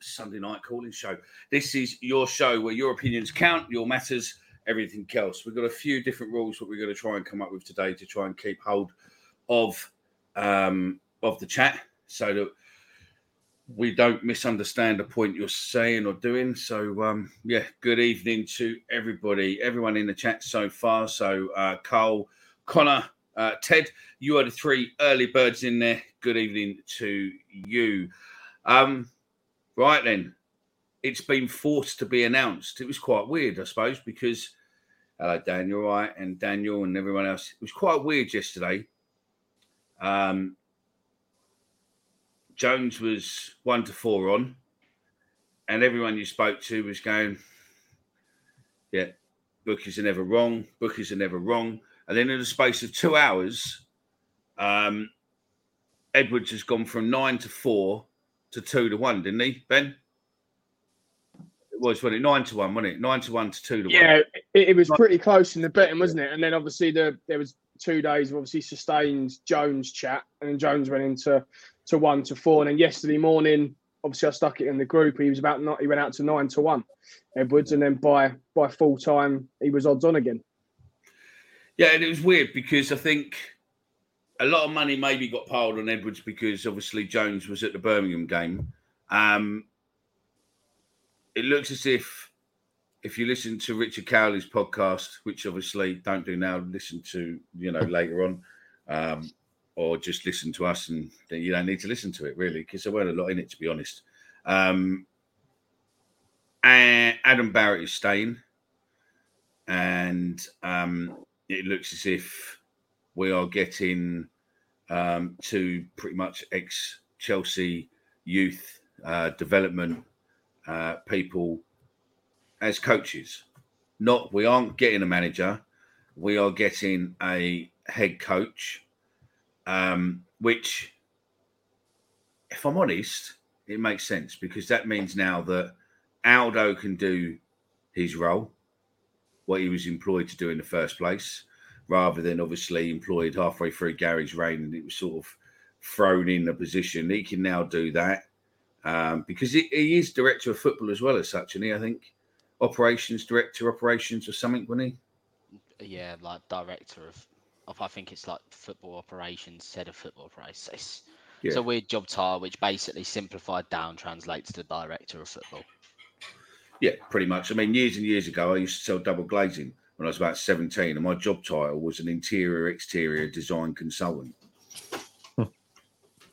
Sunday night call-in show. This is your show where your opinions count, your matters, everything else. We've got a few different rules that we're going to try and come up with today to try and keep hold of um, of the chat, so that we don't misunderstand the point you're saying or doing. So um, yeah, good evening to everybody, everyone in the chat so far. So uh, Carl, Connor, uh, Ted, you are the three early birds in there. Good evening to you. Um, Right then, it's been forced to be announced. It was quite weird, I suppose, because hello, Daniel, right, and Daniel and everyone else. It was quite weird yesterday. Um, Jones was one to four on, and everyone you spoke to was going, "Yeah, bookies are never wrong. Bookies are never wrong." And then in the space of two hours, um, Edwards has gone from nine to four to two to one, didn't he, Ben? It was, wasn't it? Nine to one, wasn't it? Nine to one to two to Yeah, one. it, it was pretty close in the betting, wasn't it? And then obviously the there was two days of obviously sustained Jones chat, and then Jones went into to one to four, and then yesterday morning, obviously I stuck it in the group. He was about not he went out to nine to one, Edwards, and then by by full time he was odds on again. Yeah, and it was weird because I think a lot of money maybe got piled on Edwards because obviously Jones was at the Birmingham game. Um, it looks as if if you listen to Richard Cawley's podcast, which obviously don't do now, listen to you know later on, um, or just listen to us, and then you don't need to listen to it really because there weren't a lot in it to be honest. Um, and Adam Barrett is staying, and um, it looks as if we are getting um, to pretty much ex Chelsea youth uh, development uh, people as coaches. Not we aren't getting a manager, we are getting a head coach, um, which, if I'm honest, it makes sense because that means now that Aldo can do his role, what he was employed to do in the first place rather than obviously employed halfway through Gary's reign and it was sort of thrown in a position. He can now do that um, because he, he, is director of football as well as such, and he, I think, operations director, operations or something, wasn't he? Yeah, like director of, of I think it's like football operations, head of football operations. It's, yeah. it's a weird job title, which basically simplified down translates to director of football. Yeah, pretty much. I mean, years and years ago, I used to sell double glazing when I was about 17, and my job title was an interior exterior design consultant.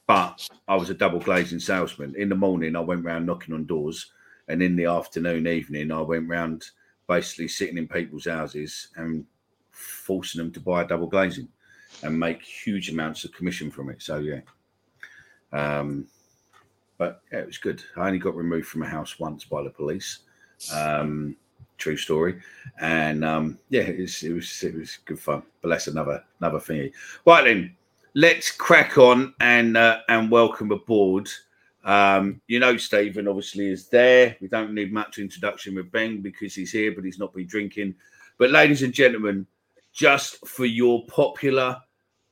but I was a double glazing salesman. In the morning, I went around knocking on doors, and in the afternoon, evening, I went round basically sitting in people's houses and forcing them to buy a double glazing and make huge amounts of commission from it. So, yeah. Um, but yeah, it was good. I only got removed from a house once by the police. Um, true story. And um, yeah, it was, it was it was good fun. But that's another another thingy. Right then, let's crack on and uh, and welcome aboard. Um, you know, Stephen obviously is there. We don't need much introduction with Ben because he's here, but he's not been drinking. But ladies and gentlemen, just for your popular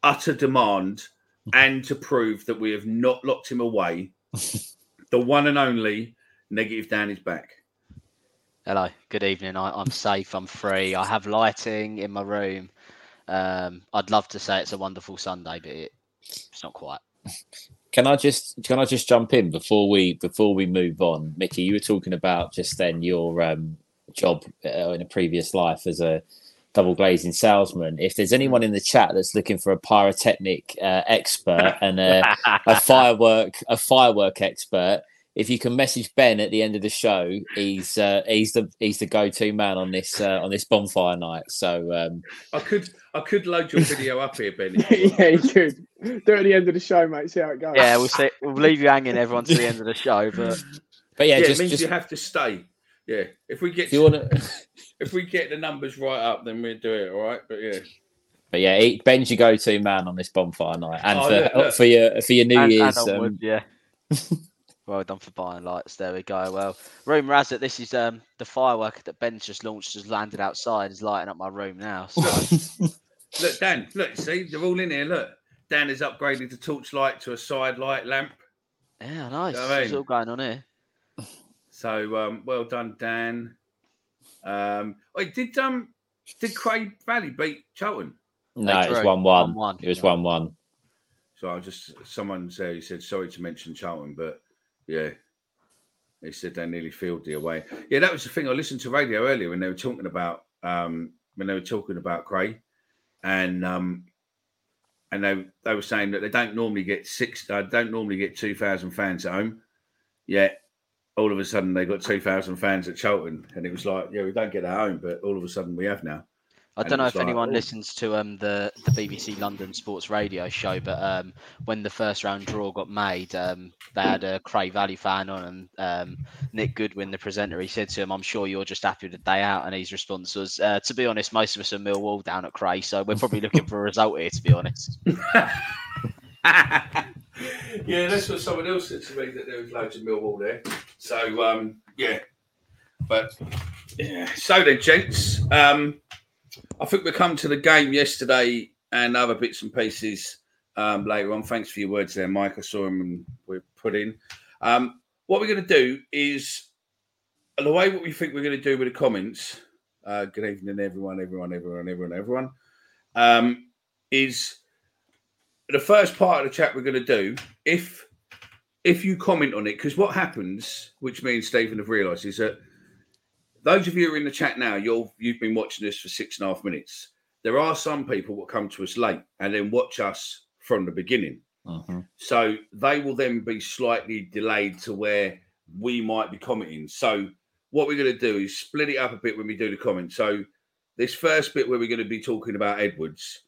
utter demand, and to prove that we have not locked him away, the one and only negative Dan is back. Hello, good evening. I, am safe. I'm free. I have lighting in my room. Um, I'd love to say it's a wonderful Sunday, but it, it's not quite. Can I just can I just jump in before we before we move on, Mickey? You were talking about just then your um, job uh, in a previous life as a double glazing salesman. If there's anyone in the chat that's looking for a pyrotechnic uh, expert and a, a firework a firework expert, if you can message Ben at the end of the show, he's uh, he's the he's the go to man on this uh, on this bonfire night. So um... I could I could load your video up here, Ben. yeah, you could do it at the end of the show, mate. See how it goes. Yeah, we'll see. We'll leave you hanging, everyone, to the end of the show. But but yeah, yeah just, it means just... you have to stay. Yeah, if we get if, you wanna... if we get the numbers right up, then we'll do it. All right, but yeah. But yeah, he, Ben's your go-to man on this bonfire night, and oh, for, look, look. for your for your New and, Year's. And um... yeah. Well done for buying lights. There we go. Well, rumor has it this is um the firework that Ben's just launched has landed outside. Is lighting up my room now. So. look, Dan. Look, see, they're all in here. Look, Dan is upgraded the torch light to a side light lamp. Yeah, nice. You know I mean? It's all going on here. So, um, well done, Dan. Um, wait, did um did Cray Valley beat Charlton? No, it was one one. It was one one. So I just someone said he said sorry to mention Charlton, but yeah. They said they nearly filled the away. Yeah, that was the thing. I listened to radio earlier when they were talking about um, when they were talking about Cray, and um, and they they were saying that they don't normally get six, uh, don't normally get two thousand fans at home. Yet all of a sudden they got two thousand fans at Charlton, and it was like, yeah, we don't get that home, but all of a sudden we have now. I don't know if like, anyone oh. listens to um the, the BBC London Sports Radio show, but um when the first round draw got made, um they had a Cray Valley fan on, and um Nick Goodwin, the presenter, he said to him, "I'm sure you're just happy with the day out," and his response was, uh, "To be honest, most of us are Millwall down at Cray, so we're probably looking for a result here, to be honest." yeah, that's what someone else said to me that there was loads of Millwall there. So um yeah, but yeah. So then, gents. I think we'll come to the game yesterday and other bits and pieces um, later on. Thanks for your words there, Mike. I saw them and we put in. Um, what we're going to do is the way what we think we're going to do with the comments. Uh, good evening, everyone, everyone, everyone, everyone, everyone. Um, is the first part of the chat we're going to do if if you comment on it because what happens, which me and Stephen have realised, is that those of you who are in the chat now, you've you've been watching this for six and a half minutes. There are some people that come to us late and then watch us from the beginning. Uh-huh. So they will then be slightly delayed to where we might be commenting. So what we're going to do is split it up a bit when we do the comments. So this first bit where we're going to be talking about Edwards,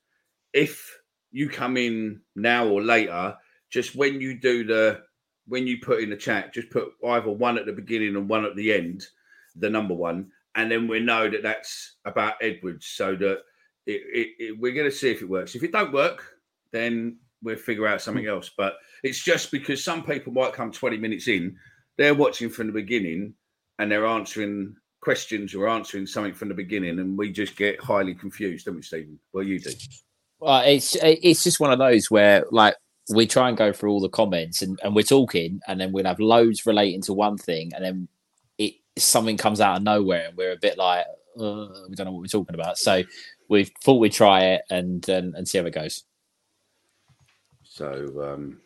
if you come in now or later, just when you do the when you put in the chat, just put either one at the beginning and one at the end the number one, and then we know that that's about Edwards, so that it, it, it, we're going to see if it works. If it don't work, then we'll figure out something else. But it's just because some people might come 20 minutes in, they're watching from the beginning, and they're answering questions or answering something from the beginning, and we just get highly confused, don't we, Stephen? Well, you do. Well, it's it's just one of those where like we try and go through all the comments and, and we're talking and then we'll have loads relating to one thing and then something comes out of nowhere and we're a bit like uh, we don't know what we're talking about. So we thought we'd try it and, and and see how it goes. So um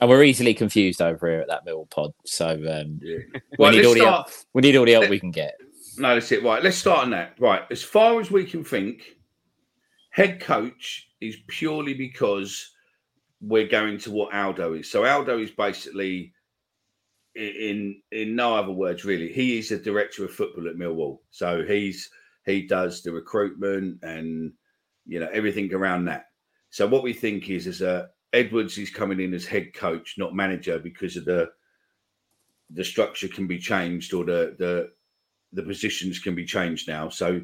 and we're easily confused over here at that middle pod. So um yeah. well, we, need all the help, we need all the help let, we can get. No, that's it. Right, let's start on that. Right, as far as we can think, head coach is purely because we're going to what Aldo is. So Aldo is basically in in no other words, really, he is the director of football at Millwall. So he's he does the recruitment and you know everything around that. So what we think is is a Edwards is coming in as head coach, not manager, because of the the structure can be changed or the the the positions can be changed now. So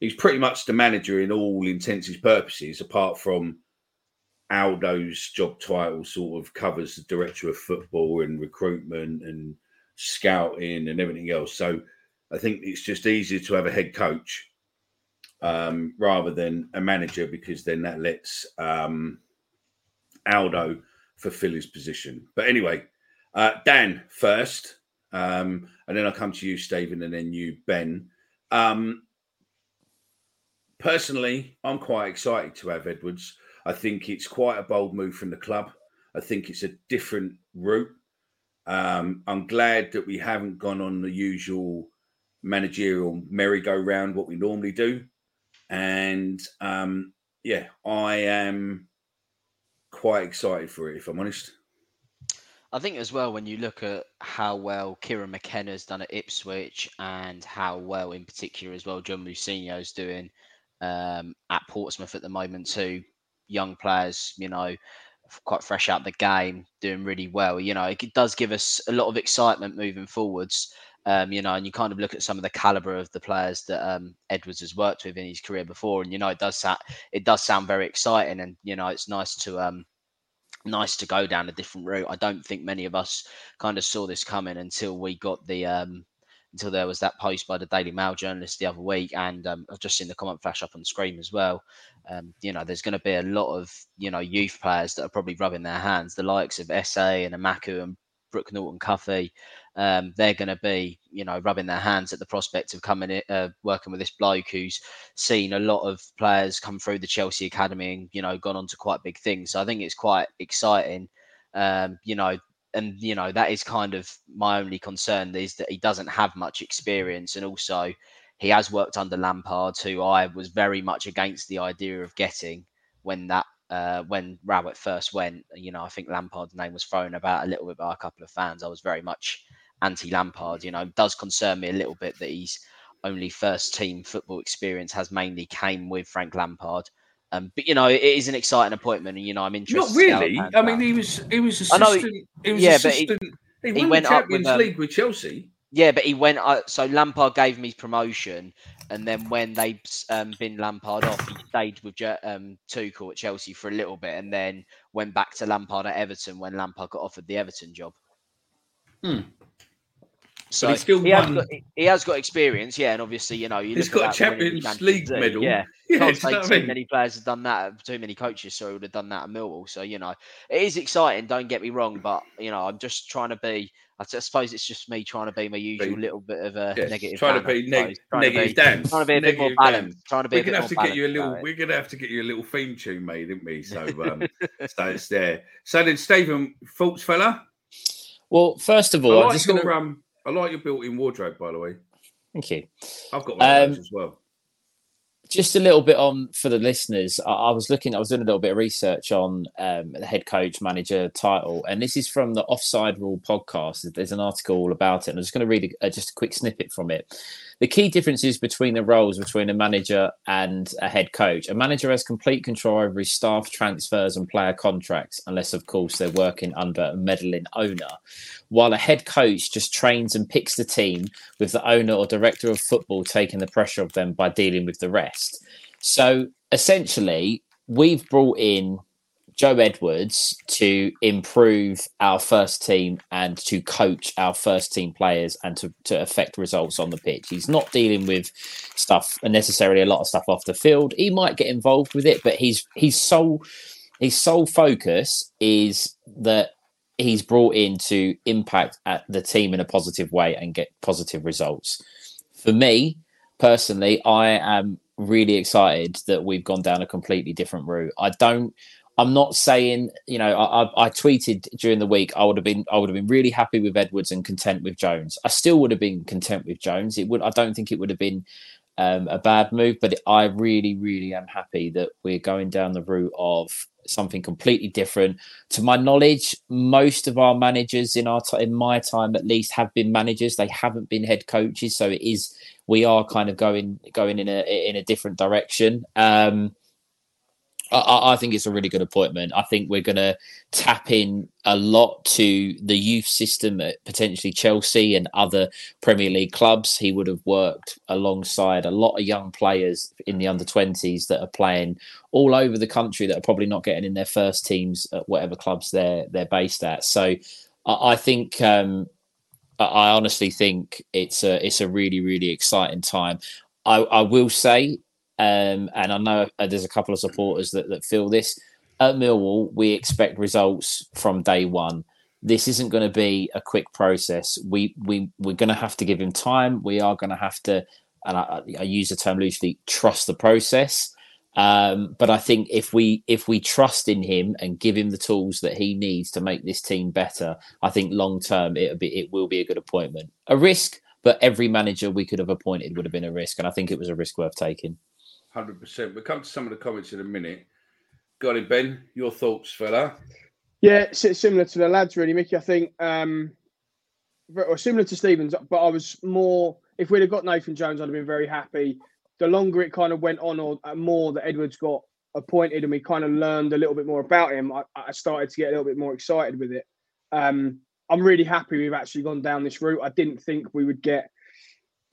he's pretty much the manager in all intents and purposes, apart from Aldo's job title sort of covers the director of football and recruitment and scouting and everything else. So I think it's just easier to have a head coach um, rather than a manager because then that lets um, Aldo fulfill his position. But anyway, uh, Dan first, um, and then I'll come to you, Stephen, and then you, Ben. Um, personally, I'm quite excited to have Edwards. I think it's quite a bold move from the club. I think it's a different route. Um, I'm glad that we haven't gone on the usual managerial merry-go-round, what we normally do. And um, yeah, I am quite excited for it, if I'm honest. I think as well when you look at how well Kieran McKenna's done at Ipswich and how well in particular as well John is doing um, at Portsmouth at the moment too. Young players, you know, quite fresh out the game, doing really well. You know, it does give us a lot of excitement moving forwards. Um, you know, and you kind of look at some of the caliber of the players that um, Edwards has worked with in his career before, and you know, it does sound it does sound very exciting, and you know, it's nice to um, nice to go down a different route. I don't think many of us kind of saw this coming until we got the um, until there was that post by the Daily Mail journalist the other week, and um, I've just seen the comment flash up on the screen as well. Um, you know, there's going to be a lot of you know youth players that are probably rubbing their hands, the likes of Esse and Emakhu and Brooke Norton Cuffy. Um, they're going to be, you know, rubbing their hands at the prospect of coming, in, uh, working with this bloke who's seen a lot of players come through the Chelsea academy and you know gone on to quite big things. So I think it's quite exciting. Um, you know, and you know that is kind of my only concern is that he doesn't have much experience, and also he has worked under Lampard, who I was very much against the idea of getting when that uh, when Rowett first went. You know, I think Lampard's name was thrown about a little bit by a couple of fans. I was very much anti Lampard. You know, does concern me a little bit that he's only first team football experience has mainly came with Frank Lampard. Um, but you know, it is an exciting appointment, and you know, I'm interested. Not really. I mean, he was he was assistant. I know, he, he was yeah, assistant. But he, he, he went the Champions with, um, League with Chelsea. Yeah, but he went. Uh, so Lampard gave me promotion, and then when they um, been Lampard off, he stayed with um, Tuchel at Chelsea for a little bit, and then went back to Lampard at Everton when Lampard got offered the Everton job. Hmm. So he, still he has, got, he has got experience, yeah, and obviously, you know, you he's got a Champions League medal. Yeah, yeah can't say too mean? many players have done that. Too many coaches, so he would have done that at Millwall. So you know, it is exciting. Don't get me wrong, but you know, I'm just trying to be. I suppose it's just me trying to be my usual little bit of a yeah, negative. Trying to be neg- trying negative, to be, Dan. Trying to be a bit more balanced. Trying to be. We're gonna have to get you a little. We're gonna have to get you a little theme tune made, didn't we? So, um, so it's there. So then, Stephen, thoughts, fella. Well, first of all, I like I'm just your, gonna... I like your built-in wardrobe, by the way. Thank you. I've got one um, as well. Just a little bit on for the listeners. I, I, was looking, I was doing a little bit of research on um, the head coach manager title, and this is from the Offside Rule podcast. There's an article all about it, and I'm just going to read a, just a quick snippet from it. The key differences between the roles between a manager and a head coach. A manager has complete control over his staff transfers and player contracts, unless, of course, they're working under a meddling owner. While a head coach just trains and picks the team with the owner or director of football taking the pressure of them by dealing with the rest. So essentially, we've brought in Joe Edwards to improve our first team and to coach our first team players and to, to affect results on the pitch. He's not dealing with stuff necessarily a lot of stuff off the field. He might get involved with it, but he's his sole his sole focus is that he's brought in to impact at the team in a positive way and get positive results. For me personally, I am really excited that we've gone down a completely different route. I don't I'm not saying, you know, I, I, tweeted during the week I would have been I would have been really happy with Edwards and content with Jones. I still would have been content with Jones. It would I don't think it would have been um, a bad move, but I really, really am happy that we're going down the route of something completely different. To my knowledge, most of our managers in our t- in my time at least have been managers. They haven't been head coaches, so it is we are kind of going going in a in a different direction. Um, I, I, think it's a really good appointment. I think we're going to tap in a lot to the youth system at potentially Chelsea and other Premier League clubs. He would have worked alongside a lot of young players in the under 20s that are playing all over the country that are probably not getting in their first teams at whatever clubs they're they're based at. So I, I think um, I honestly think it's a it's a really really exciting time. I, I will say um, and I know uh, there's a couple of supporters that, that feel this. at Millwall, we expect results from day one. This isn't going to be a quick process. We we we're going to have to give him time. We are going to have to, and I, I use the term loosely, trust the process. Um, but I think if we if we trust in him and give him the tools that he needs to make this team better, I think long term it'll be it will be a good appointment. A risk, but every manager we could have appointed would have been a risk, and I think it was a risk worth taking. Hundred percent. We'll come to some of the comments in a minute. Got it, Ben. Your thoughts, fella? Yeah, similar to the lads, really, Mickey. I think, um, or similar to Stevens, but I was more. If we'd have got Nathan Jones, I'd have been very happy the longer it kind of went on, or uh, more that Edwards got appointed, and we kind of learned a little bit more about him, I, I started to get a little bit more excited with it. Um, I'm really happy we've actually gone down this route. I didn't think we would get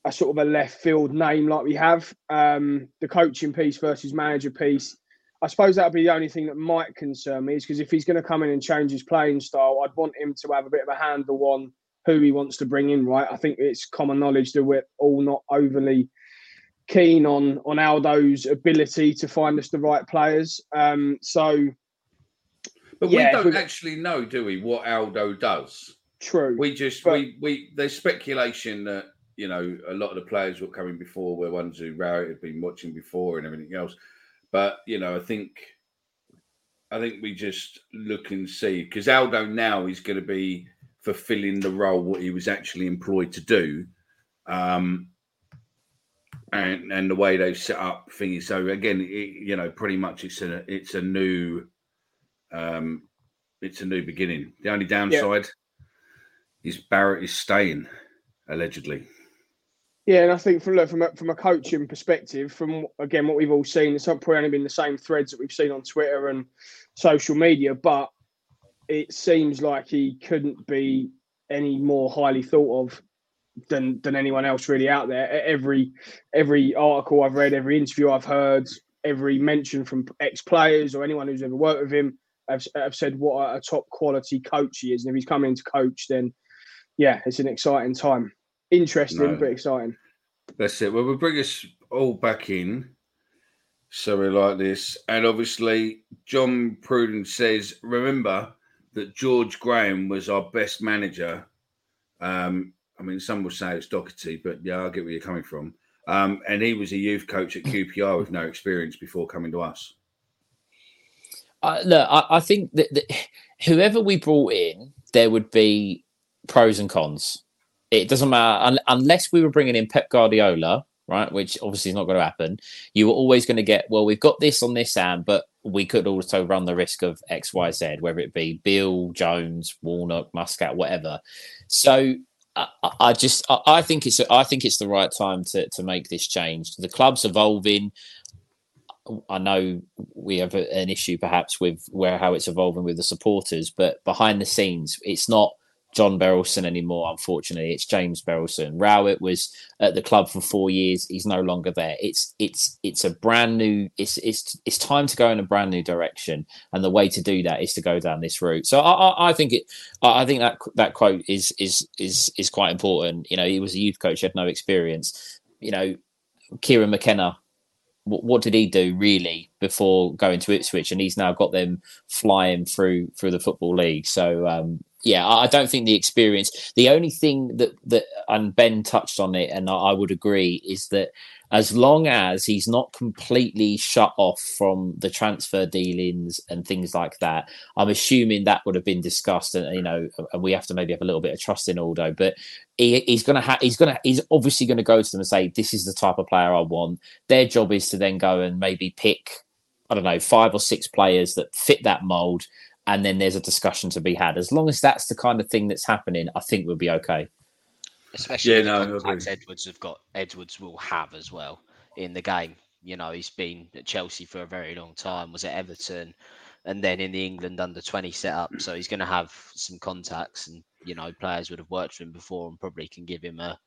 a sort of a left field name like we have. Um, the coaching piece versus manager piece. I suppose that would be the only thing that might concern me is because if he's going to come in and change his playing style, I'd want him to have a bit of a handle on who he wants to bring in. Right? I think it's common knowledge that we're all not overly keen on on Aldo's ability to find us the right players. Um, so, but yeah, we don't actually know, do we, what Aldo does? True. We just but, we we there's speculation that you know a lot of the players were coming before were ones who Rowett had been watching before and everything else. But you know, I think I think we just look and see because Aldo now is going to be fulfilling the role what he was actually employed to do. Um, and and the way they've set up things. So again, it, you know, pretty much it's a it's a new um it's a new beginning. The only downside yeah. is Barrett is staying allegedly. Yeah, and I think from look, from a, from a coaching perspective, from again what we've all seen, it's probably only been the same threads that we've seen on Twitter and social media, but it seems like he couldn't be any more highly thought of than than anyone else really out there. Every every article I've read, every interview I've heard, every mention from ex players or anyone who's ever worked with him, have, have said what a top quality coach he is. And if he's coming to coach, then yeah, it's an exciting time. Interesting, no, but exciting. That's it. Well, we'll bring us all back in. So we like this. And obviously, John Pruden says, remember that George Graham was our best manager um, I mean, some will say it's Docherty, but yeah, I get where you're coming from. Um, and he was a youth coach at QPR with no experience before coming to us. Uh, look, I, I think that, that, whoever we brought in, there would be pros and cons. It doesn't matter un- unless we were bringing in Pep Guardiola, right? Which obviously is not going to happen. You were always going to get well. We've got this on this hand, but we could also run the risk of X, Y, Z, whether it be Bill, Jones, Warnock, Muscat, whatever. So I, just I think it's I think it's the right time to to make this change. The club's evolving. I know we have an issue perhaps with where how it's evolving with the supporters, but behind the scenes, it's not John Berylson anymore. Unfortunately, it's James Berylson. Rowett was at the club for four years. He's no longer there. It's it's it's a brand new. It's it's it's time to go in a brand new direction, and the way to do that is to go down this route. So I, I, I think it. I think that that quote is is is is quite important. You know, he was a youth coach, had no experience. You know, Kieran McKenna what did he do really before going to Ipswich? And he's now got them flying through through the football league. So um, yeah, I don't think the experience. The only thing that that and Ben touched on it, and I would agree, is that as long as he's not completely shut off from the transfer dealings and things like that, I'm assuming that would have been discussed, and you know, and we have to maybe have a little bit of trust in Aldo. But he, he's gonna have, he's gonna, he's obviously gonna go to them and say, "This is the type of player I want." Their job is to then go and maybe pick, I don't know, five or six players that fit that mold and then there's a discussion to be had. As long as that's the kind of thing that's happening, I think we'll be okay. Especially yeah, no, Edwards have got Edwards will have as well in the game. You know, he's been at Chelsea for a very long time, was at Everton, and then in the England under 20 setup. So he's going to have some contacts, and you know, players would have worked with him before and probably can give him a,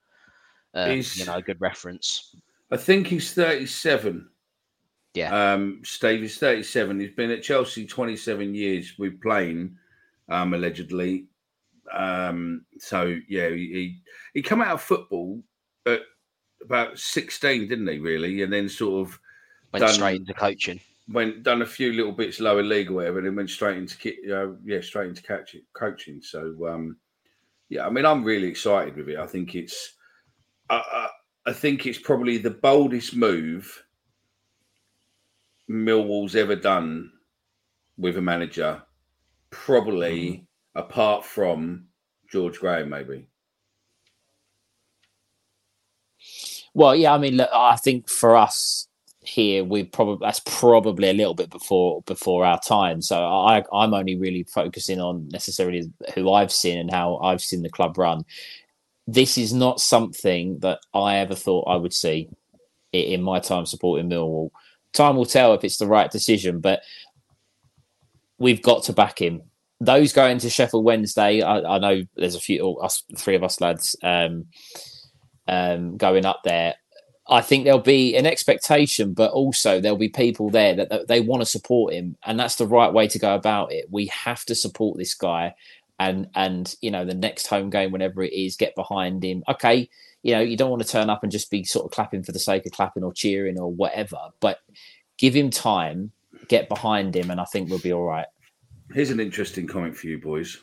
a you know, a good reference. I think he's 37. Yeah. Um, Steve is 37. He's been at Chelsea 27 years with playing, um, allegedly. Um, so yeah, he, he come out of football at about 16, didn't he? Really, and then sort of went done, straight into coaching. went done a few little bits lower league or whatever, and then went straight into uh, yeah, straight into catch coaching. So um, yeah, I mean, I'm really excited with it. I think it's, I, I, I think it's probably the boldest move Millwall's ever done with a manager, probably mm. apart from George Graham, maybe. Well, yeah, I mean, look, I think for us here, we probably that's probably a little bit before before our time. So I I'm only really focusing on necessarily who I've seen and how I've seen the club run. This is not something that I ever thought I would see in my time supporting Millwall. Time will tell if it's the right decision, but we've got to back him. Those going to Sheffield Wednesday, I, I know there's a few of us three of us lads. Um, um, going up there. I think there'll be an expectation, but also there'll be people there that, that they want to support him, and that's the right way to go about it. We have to support this guy, and and you know the next home game, whenever it is, get behind him. Okay, you know you don't want to turn up and just be sort of clapping for the sake of clapping or cheering or whatever, but give him time, get behind him, and I think we'll be all right. Here's an interesting comment for you boys.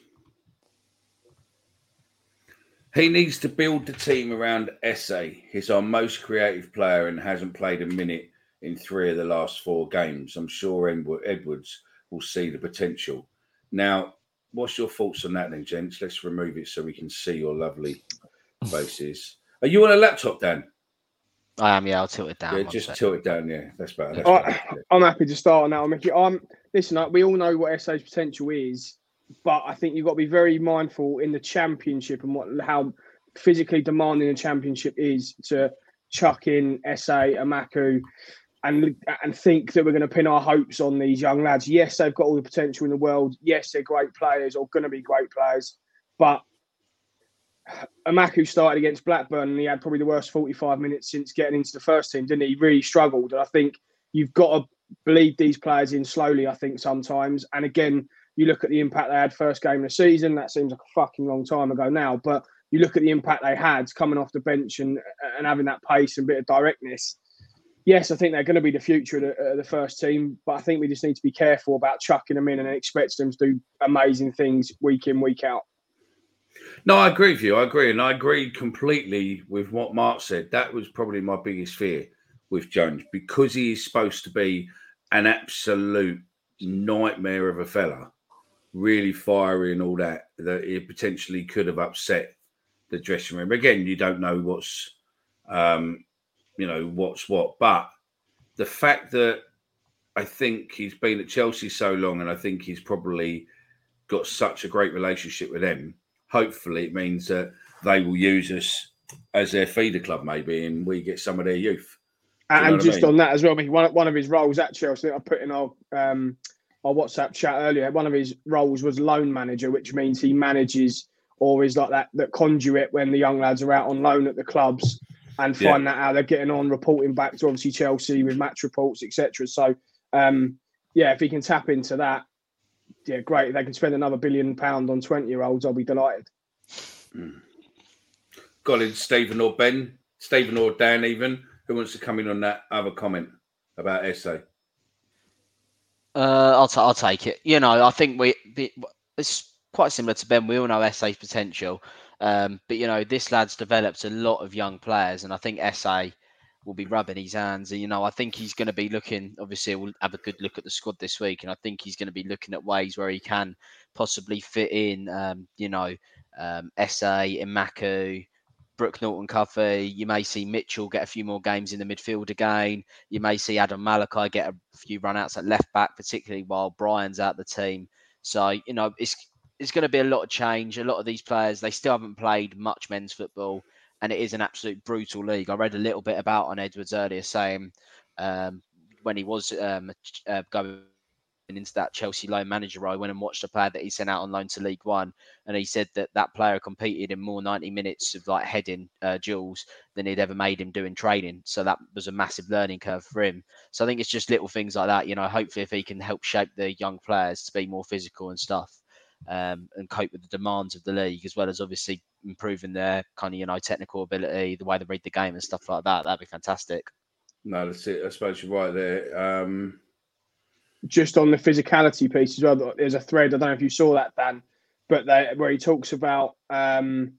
He needs to build the team around Esse. He's our most creative player and hasn't played a minute in three of the last four games. I'm sure Edwards will see the potential. Now, what's your thoughts on that then, gents? Let's remove it so we can see your lovely faces. Are you on a laptop, Dan? I am, yeah. I'll tilt it down. Yeah, just tilt it down. Yeah, that's better. That's better. I, am happy to start on that one, Mickey. I'm listen. We all know what Esse's potential is but I think you've got to be very mindful in the championship and what how physically demanding the championship is to chuck in Esse, Emakhu, and and think that we're going to pin our hopes on these young lads. Yes, they've got all the potential in the world. Yes, they're great players or going to be great players, but Emakhu started against Blackburn and he had probably the worst 45 minutes since getting into the first team, didn't he? He really struggled. And I think you've got to bleed these players in slowly, I think, sometimes. And again, you look at the impact they had first game of the season. That seems like a fucking long time ago now, but you look at the impact they had coming off the bench and and having that pace and bit of directness. Yes, I think they're going to be the future of the, the, first team, but I think we just need to be careful about chucking them in and expecting them to do amazing things week in, week out. No, I agree with you. I agree. And I agree completely with what Mark said. That was probably my biggest fear with Jones because he is supposed to be an absolute nightmare of a fella really fiery and all that, that it potentially could have upset the dressing room. Again, you don't know what's, um, you know, what's what. But the fact that I think he's been at Chelsea so long, and I think he's probably got such a great relationship with them. Hopefully, it means that they will use us as their feeder club, maybe, and we get some of their youth. And just I mean? on that as well, I mean, one, one of his roles at Chelsea, I put in our um, our WhatsApp chat earlier, one of his roles was loan manager, which means he manages or is like that that conduit when the young lads are out on loan at the clubs and find yeah. out how they're getting on, reporting back to obviously Chelsea with match reports, etc. So um, yeah, if he can tap into that, yeah, great. If they can spend another billion pound on twenty year olds, I'll be delighted. Mm. Colin, Stephen or Ben, Stephen or Dan, even who wants to come in on that other comment about Esse? Uh, I'll t- I'll take it. You know, I think we it's quite similar to Ben. We all know Esse's potential, um, but you know this lad's developed a lot of young players, and I think Esse will be rubbing his hands. And you know, I think he's going to be looking. Obviously, we'll have a good look at the squad this week, and I think he's going to be looking at ways where he can possibly fit in. Um, you know, um, Esse, Emakhu, Brooke Norton Cuffy. You may see Mitchell get a few more games in the midfield again. You may see Adam Malachi get a few runouts at left back, particularly while Brian's out the team. So you know it's it's going to be a lot of change. A lot of these players they still haven't played much men's football, and it is an absolute brutal league. I read a little bit about on Edwards earlier saying um, when he was um, uh, going into that Chelsea loan manager role, I went and watched a player that he sent out on loan to League One, and he said that that player competed in more 90 minutes of like heading uh, duels than he'd ever made him doing training. So that was a massive learning curve for him. So I think it's just little things like that. You know, hopefully if he can help shape the young players to be more physical and stuff. Um, and cope with the demands of the league, as well as obviously improving their kind of you know technical ability, the way they read the game and stuff like that. That'd be fantastic. No, that's it. I suppose you're right there. Um, just on the physicality piece as well. There's a thread. I don't know if you saw that, Dan, but they, where he talks about. Um,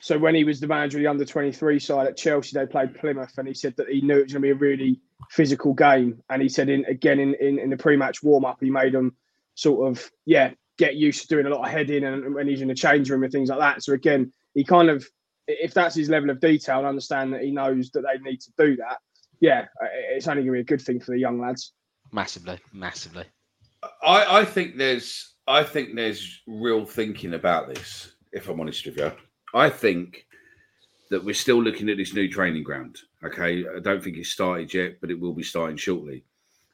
so when he was the manager of the under 23 side at Chelsea, they played Plymouth, and he said that he knew it was going to be a really physical game. And he said, in again in in, in the pre-match warm-up, he made them sort of yeah get used to doing a lot of heading and when he's in the change room and things like that. So again, he kind of if that's his level of detail and understand that he knows that they need to do that, yeah, it's only going to be a good thing for the young lads. Massively, massively. I, I think there's I think there's real thinking about this. If I'm honest with you, I think that we're still looking at this new training ground. Okay, I don't think it's started yet, but it will be starting shortly.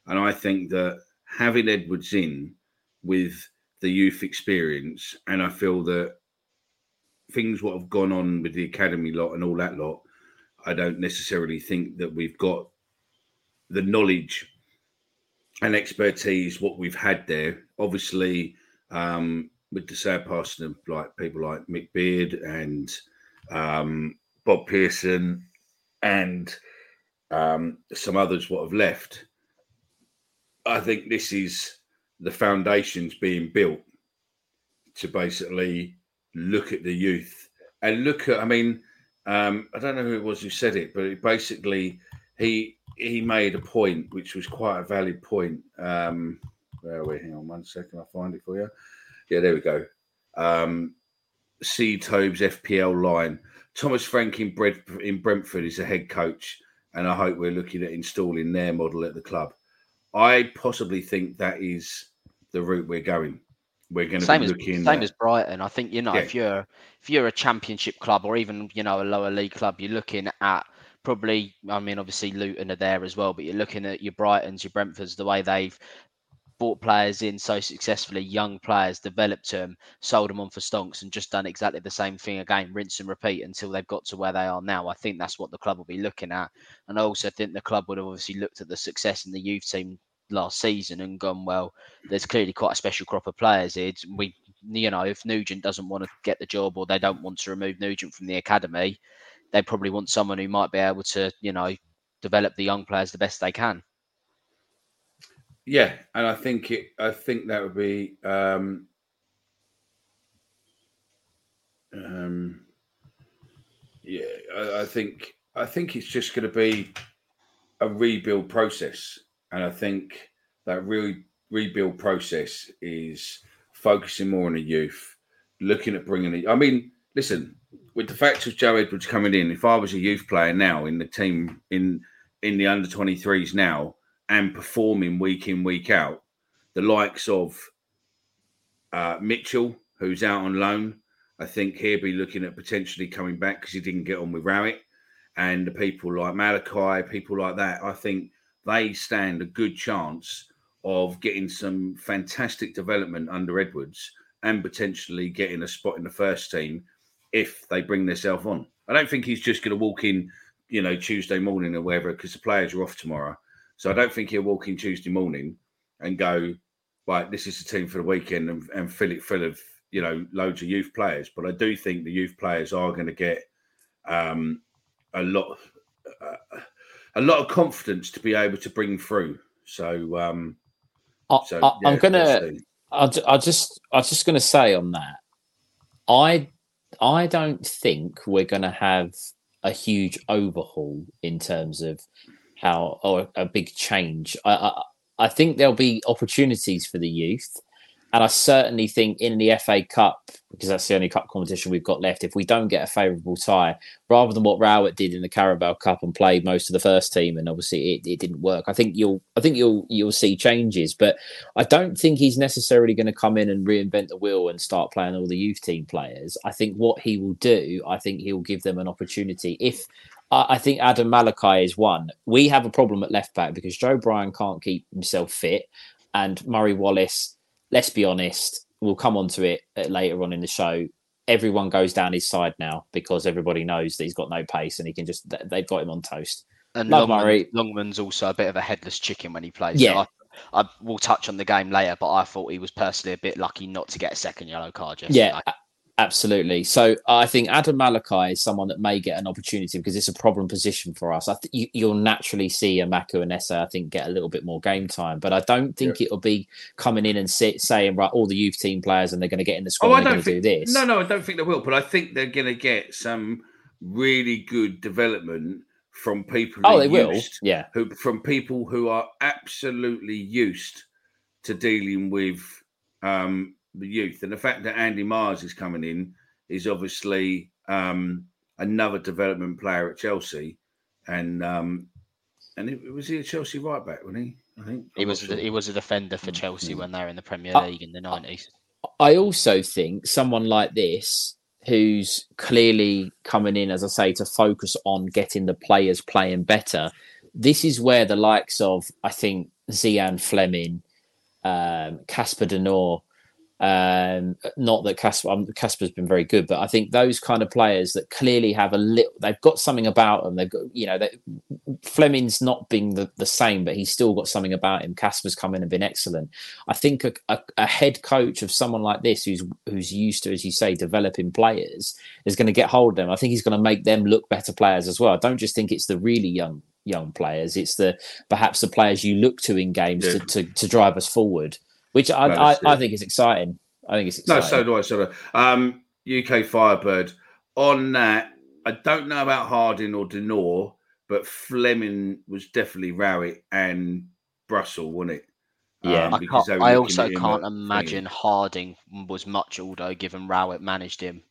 And I think that having Edwards in with the youth experience, and I feel that things what have gone on with the academy lot and all that lot, I don't necessarily think that we've got the knowledge and expertise what we've had there. Obviously, um, with the sad passing of like people like Mick Beard and um, Bob Pearson and um, some others what have left. I think this is the foundations being built to basically look at the youth and look at. I mean, um, I don't know who it was who said it, but it basically he he made a point which was quite a valid point. Um, where are we? Hang on one second, I'll find it for you. Yeah, there we go. Um, C. Tobes FPL line. Thomas Frank in, Brent, in Brentford is a head coach, and I hope we're looking at installing their model at the club. I possibly think that is the route we're going. We're going to same be as, looking same at, as Brighton. I think you know Yeah. if you're if you're a championship club or even you know a lower league club, you're looking at probably. I mean, obviously Luton are there as well, but you're looking at your Brightons, your Brentfords, the way they've brought players in so successfully, young players, developed them, sold them on for stonks, and just done exactly the same thing again, rinse and repeat until they've got to where they are now. I think that's what the club will be looking at, and I also think the club would have obviously looked at the success in the youth team last season and gone, well, there's clearly quite a special crop of players here. We, you know, if Nugent doesn't want to get the job or they don't want to remove Nugent from the academy, they probably want someone who might be able to, you know, develop the young players the best they can. Yeah, and I think it. I think that would be. Um, um, yeah, I, I think. I think it's just going to be a rebuild process, and I think that really rebuild process is focusing more on the youth, looking at bringing it. I mean, listen, with the fact of Joe Edwards coming in, if I was a youth player now in the team in in the under 23s now and performing week in week out, the likes of uh, Mitchell, who's out on loan, I think he'll be looking at potentially coming back because he didn't get on with Rowett, and the people like Malachi, people like that. I think they stand a good chance of getting some fantastic development under Edwards and potentially getting a spot in the first team if they bring themselves on. I don't think he's just going to walk in, you know, Tuesday morning or wherever because the players are off tomorrow. So I don't think he'll walk in Tuesday morning and go, right, this is the team for the weekend and, and fill it full of, you know, loads of youth players. But I do think the youth players are going to get um, a lot, uh, a lot of confidence to be able to bring through. So, um, I, so I, yeah, I'm gonna. I, I just, I just gonna say on that. I, I don't think we're gonna have a huge overhaul in terms of how oh, or a big change. I, I, I think there'll be opportunities for the youth, and I certainly think in the FA Cup because that's the only cup competition we've got left. If we don't get a favourable tie, rather than what Rowett did in the Carabao Cup and played most of the first team, and obviously it, it didn't work. I think you'll, I think you'll, you'll see changes, but I don't think he's necessarily going to come in and reinvent the wheel and start playing all the youth team players. I think what he will do, I think he'll give them an opportunity. If I think Adam Malachi is one, we have a problem at left back because Joe Bryan can't keep himself fit, and Murray Wallace. Let's be honest, we'll come on to it uh, later on in the show. Everyone goes down his side now because everybody knows that he's got no pace and he can just they've got him on toast. And Love Longman, Murray. Longman's also a bit of a headless chicken when he plays. Yeah. So I, I will touch on the game later, but I thought he was personally a bit lucky not to get a second yellow card yesterday. Yeah, Absolutely. So I think Adam Malachi is someone that may get an opportunity because it's a problem position for us. I think you, you'll naturally see Emakhu and Esse, I think, get a little bit more game time, but I don't think yeah. it'll be coming in and sit, saying, right, all the youth team players and they're going to get in the squad oh, and they're going to do this. No, no, I don't think they will, but I think they're going to get some really good development from people. Oh, they will. Yeah. Who, from people who are absolutely used to dealing with um, the youth. And the fact that Andy Myers is coming in is obviously um, another development player at Chelsea. And um, and it, was he a Chelsea right back, wasn't he? I think he was. Sure. He was a defender for Chelsea when they were in the Premier League I, in the nineties. I also think someone like this, who's clearly coming in, as I say, to focus on getting the players playing better. This is where the likes of I think Zian Flemming, um, Casper um, De Norre, um, not that Casper, um, Casper's been very good, but I think those kind of players that clearly have a little, they've got something about them. They've got, you know, they, Flemming's not being the, the same, but he's still got something about him. Casper's come in and been excellent. I think a, a, a, head coach of someone like this, who's who's used to, as you say, developing players, is going to get hold of them. I think he's going to make them look better players as well. I don't just think it's the really young young players; it's the perhaps the players you look to in games yeah. to, to, to drive us forward which I, I, I, think is exciting. I think it's exciting. No, so do I. So do I. Um, UK Firebird. On that, I don't know about Harding or De Norre, but Flemming was definitely Rowett and Brussels, wasn't it? Yeah, um, I, I also can't imagine thing. Harding was much although given Rowett managed him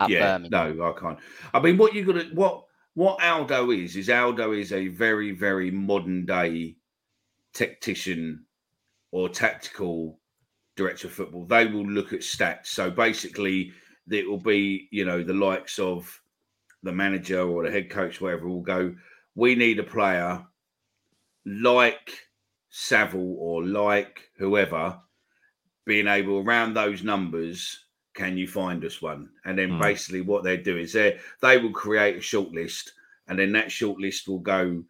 at yeah, Birmingham. No, I can't. I mean, what you got to what what Aldo is is Aldo is a very very modern day tactician or tactical director of football, they will look at stats. So basically, it will be, you know, the likes of the manager or the head coach, whatever, will go, we need a player like Saville or like whoever being able around those numbers. Can you find us one? And then mm. basically, what they do is they they will create a short list, and then that short list will go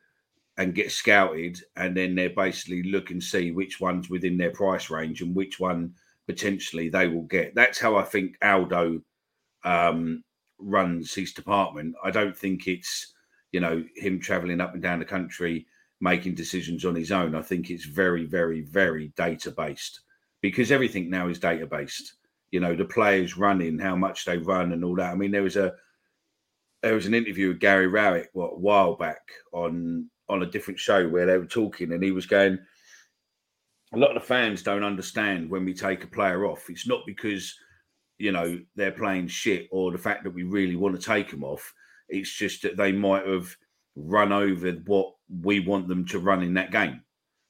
and get scouted, and then they basically look and see which one's within their price range and which one potentially they will get. That's how I think Aldo um, runs his department. I don't think it's you know him traveling up and down the country making decisions on his own. I think it's very, very, very data based because everything now is data based. You know, the players running, how much they run, and all that. I mean, there was a there was an interview with Gary Rowett what a while back on on a different show where they were talking, and he was going. A lot of the fans don't understand when we take a player off. It's not because you know they're playing shit or the fact that we really want to take them off. It's just that they might have run over what we want them to run in that game.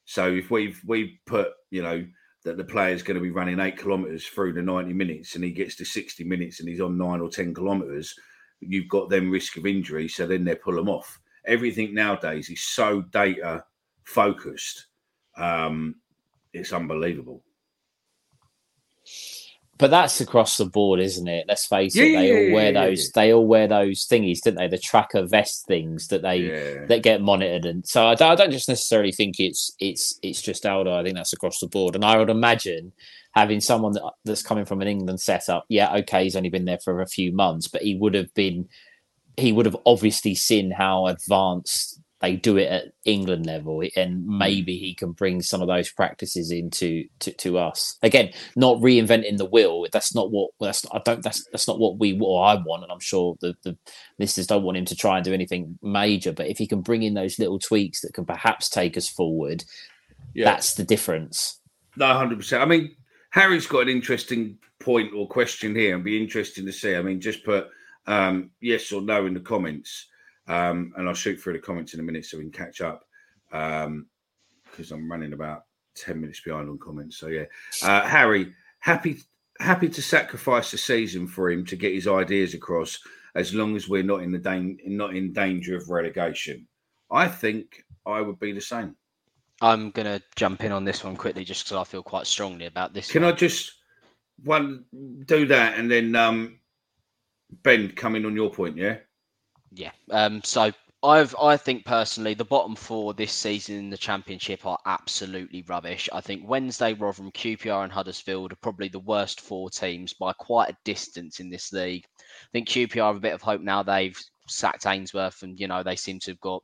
So if we've we put you know that the player's going to be running eight kilometers through the 90 minutes and he gets to 60 minutes and he's on nine or 10 kilometers, you've got them risk of injury. So then they pull them off everything nowadays is so data focused. Um, it's unbelievable. But that's across the board, isn't it? Let's face yeah, it. They yeah, all wear yeah, those. They all wear those thingies, don't they? The tracker vest things that they that get monitored. And so I don't, I don't just necessarily think it's it's it's just Aldo. I think that's across the board. And I would imagine having someone that, that's coming from an England setup. Yeah, okay, he's only been there for a few months, but he would have been he would have obviously seen how advanced they do it at England level, and hmm. maybe he can bring some of those practices into to, to us. Again, not reinventing the wheel. That's not what that's. I don't. That's that's not what we or I want, and I'm sure the the listeners don't want him to try and do anything major. But if he can bring in those little tweaks that can perhaps take us forward, yeah. that's the difference. No, hundred percent. I mean, Harry's got an interesting point or question here, and be interesting to see. I mean, just put um, yes or no in the comments. Um, and I'll shoot through the comments in a minute so we can catch up because um, I'm running about 10 minutes behind on comments. So, yeah. Uh, Harry, happy happy to sacrifice the season for him to get his ideas across as long as we're not in the da- not in danger of relegation. I think I would be the same. I'm going to jump in on this one quickly just because I feel quite strongly about this. Can one. I just one do that and then um, Ben, coming on your point, yeah? Yeah. Um, so I've I think personally the bottom four this season in the championship are absolutely rubbish. I think Wednesday, Rotherham, QPR, and Huddersfield are probably the worst four teams by quite a distance in this league. I think QPR have a bit of hope now they've sacked Ainsworth, and you know they seem to have got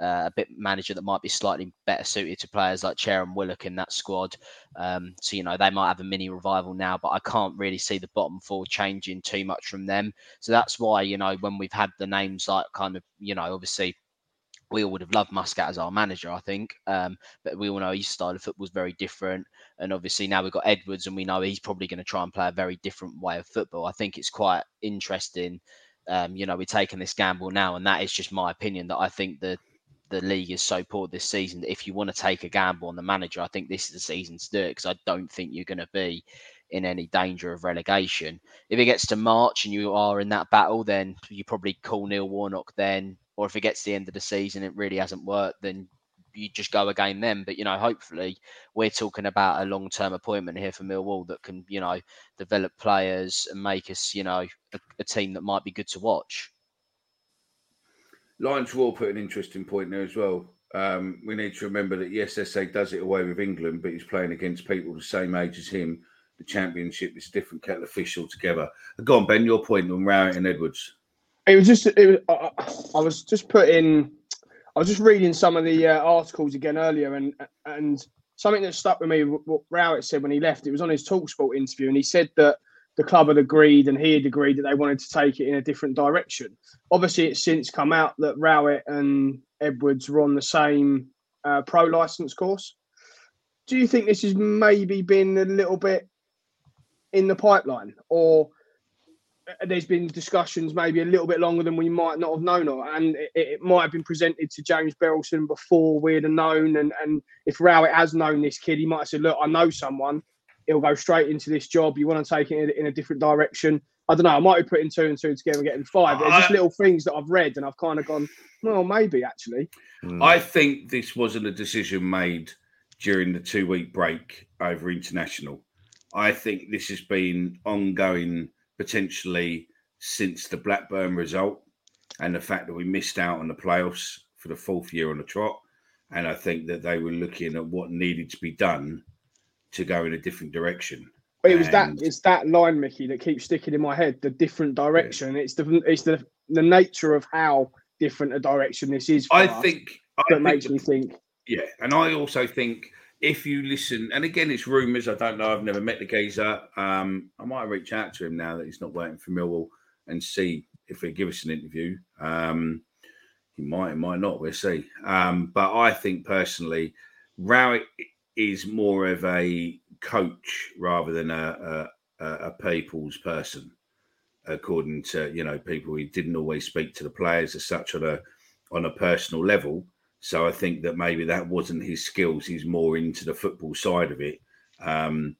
uh, a bit manager that might be slightly better suited to players like Chair and Willock in that squad. Um, so, you know, they might have a mini revival now, but I can't really see the bottom four changing too much from them. So that's why, you know, when we've had the names like kind of, you know, obviously we all would have loved Muscat as our manager, I think. Um, but we all know his style of football is very different. And obviously now we've got Edwards and we know he's probably going to try and play a very different way of football. I think it's quite interesting. Um, you know, we're taking this gamble now, and that is just my opinion that I think that the league is so poor this season that if you want to take a gamble on the manager, I think this is the season to do it because I don't think you're going to be in any danger of relegation. If it gets to March and you are in that battle, then you probably call Neil Warnock then. Or if it gets to the end of the season, it really hasn't worked, then you just go again then. But you know, hopefully, we're talking about a long-term appointment here for Millwall that can, you know, develop players and make us, you know, a, a team that might be good to watch. Lions Raw put an interesting point there as well. Um, we need to remember that yes, Esse does it away with England, but he's playing against people the same age as him. The championship is a different kettle of fish altogether. Go on, Ben. Your point on Rowett and Edwards. It was just. It was, I, I was just putting. I was just reading some of the uh, articles again earlier, and and something that stuck with me. What Rowett said when he left, it was on his Talksport interview, and he said that the club had agreed and he had agreed that they wanted to take it in a different direction. Obviously, it's since come out that Rowett and Edwards were on the same uh, pro license course. Do you think this has maybe been a little bit in the pipeline, or there's been discussions maybe a little bit longer than we might not have known of, and it, it might have been presented to James Berylson before we'd have known, and, and if Rowett has known this kid, he might have said, "Look, I know someone." He'll go straight into this job. You want to take it in, in, a different direction. I don't know. I might be putting two and two together and getting five. There's just little things that I've read and I've kind of gone, well, maybe actually. Hmm. I think this wasn't a decision made during the two week break over international. I think this has been ongoing potentially since the Blackburn result and the fact that we missed out on the playoffs for the fourth year on the trot. And I think that they were looking at what needed to be done to go in a different direction. But it was and... that it's that line, Mickey, that keeps sticking in my head. The different direction. It's the it's the the nature of how different a direction this is. I think that think makes me think. Yeah, and I also think if you listen, and again, it's rumours. I don't know. I've never met the geezer. Um, I might reach out to him now that he's not waiting for Millwall and see if he give us an interview. Um, he might, he might not. We'll see. Um, but I think personally, Rowett is more of a coach rather than a, a, a people's person, according to you know people who didn't always speak to the players as such on a on a personal level. So I think that maybe that wasn't his skills. He's more into the football side of it, um,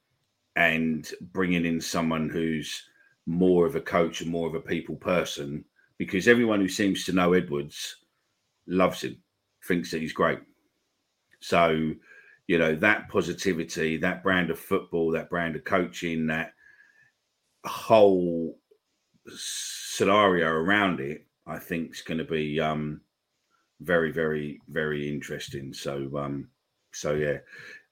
and bringing in someone who's more of a coach and more of a people person. Because everyone who seems to know Edwards loves him, thinks that he's great. So you know that positivity that brand of football that brand of coaching that whole scenario around it i think is going to be um very very very interesting. So um so yeah.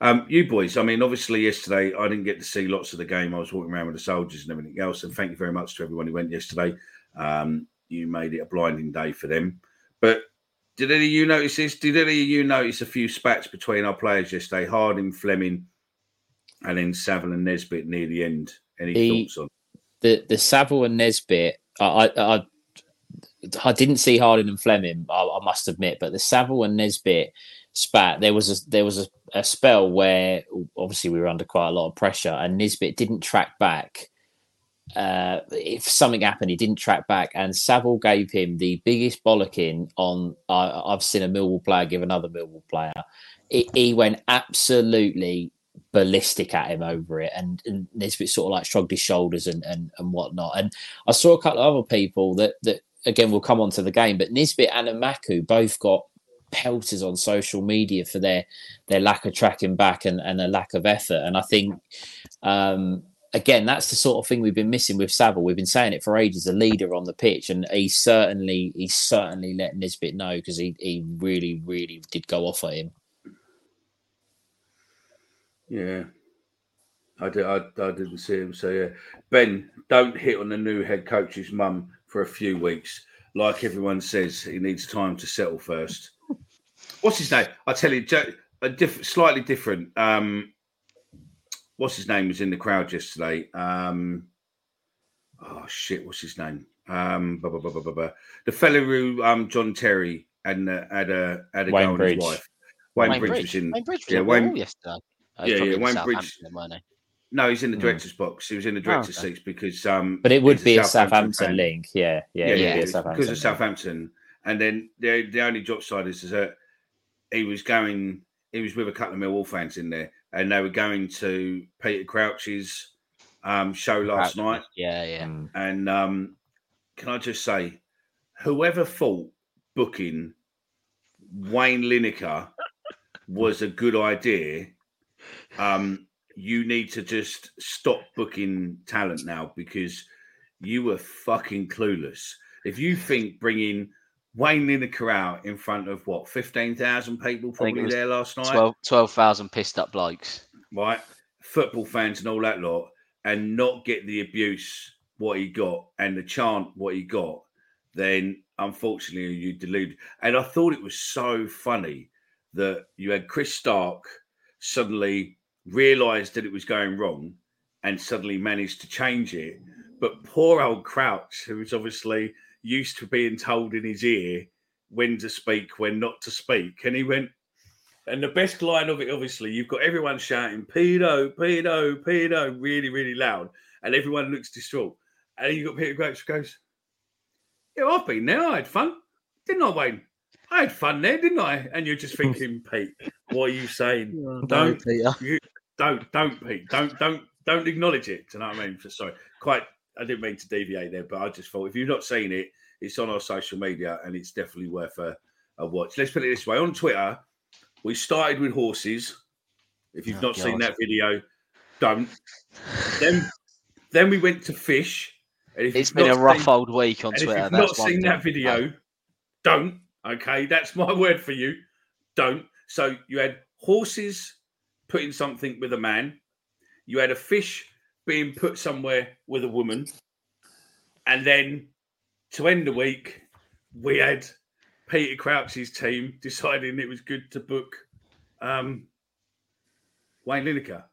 Um you boys i mean obviously yesterday i didn't get to see lots of the game. I was walking around with the soldiers and everything else. And thank you very much to everyone who went yesterday. Um you made it a blinding day for them. But did any of you notice this? Did any of you notice a few spats between our players yesterday? Harding, Flemming, and then Saville and Nisbet near the end. Any the, thoughts on the the Saville and Nisbet? I, I I didn't see Harding and Flemming. I, I, must admit, but the Saville and Nisbet spat. There was a there was a, a, spell where obviously we were under quite a lot of pressure, and Nisbet didn't track back uh, if something happened, he didn't track back, and Saville gave him the biggest bollocking on. I, have seen a Millwall player give another Millwall player. It, he went absolutely ballistic at him over it, and, and Nisbet sort of like shrugged his shoulders and, and and whatnot. And I saw a couple of other people that that again will come onto the game, but Nisbet and Emakhu both got pelters on social media for their their lack of tracking back and, and a lack of effort. And I think um, again, that's the sort of thing we've been missing with Saville. We've been saying it for ages. A leader on the pitch, and he certainly, he certainly let Nisbet know because he, he really, really did go off at him. Yeah, I did. I, I didn't see him. So yeah, Ben, don't hit on the new head coach's mum for a few weeks. Like everyone says, he needs time to settle first. What's his name? I tell you, a diff- slightly different. Um, what's his name was in the crowd yesterday. Um, oh shit, what's his name? Um, blah, blah, blah, blah, blah, blah. the fellow who um, John Terry and uh, had a had a Wayne go on Bridge. his wife. Wayne, Wayne Bridge, Bridge. was in. Wayne Bridge was yeah, Wayne- yesterday. Oh, yeah, yeah, Wayne Bridge- Southampton? No, he's in the Hmm. director's box. He was in the director's okay. seats because um, But it would be a Southampton fan. link. Yeah, yeah, Yeah, yeah, be a it's Southampton because of. Southampton. And then the the only drop side is, is that he was going, he was with a couple of Millwall fans in there, and they were going to Peter Crouch's um, show last Crouch- night. Yeah, yeah. Mm. And um, can I just say, whoever thought booking Wayne Lineker was a good idea, um, you need to just stop booking talent now because you were fucking clueless. If you think bringing Wayne in the corral in front of what fifteen thousand people probably there last night, 12 12,000 pissed up blokes. right? Football fans and all that lot, and not get the abuse what he got and the chant what he got, then unfortunately you deluded. And I thought it was so funny that you had Chris Stark suddenly realised that it was going wrong and suddenly managed to change it. But poor old Crouch, who was obviously used to being told in his ear when to speak, when not to speak, and he went, and the best line of it, obviously, you've got everyone shouting "pedo, pedo, pedo" really, really loud, and everyone looks distraught. And you've got Peter Crouch who goes, "Yeah, I've been there. I had fun, didn't I, Wayne? I had fun there, didn't I?" And you're just thinking, Pete, what are you saying? Don't, Peter. you, don't, don't, Pete, don't, don't, don't acknowledge it. Do you know what I mean? Sorry, quite. I didn't mean to deviate there, but I just thought if you've not seen it, it's on our social media and it's definitely worth a, a watch. Let's put it this way: on Twitter, we started with horses. If you've Oh, not seen that video, don't. Then, then we went to fish. It's been a rough seen- old week on Twitter. if you've that's not seen that video, don't. Okay, that's my word for you. Don't. So you had horses putting something with a man. You had a fish being put somewhere with a woman, and then to end the week, we had Peter Crouch's team deciding it was good to book um, Wayne Lineker,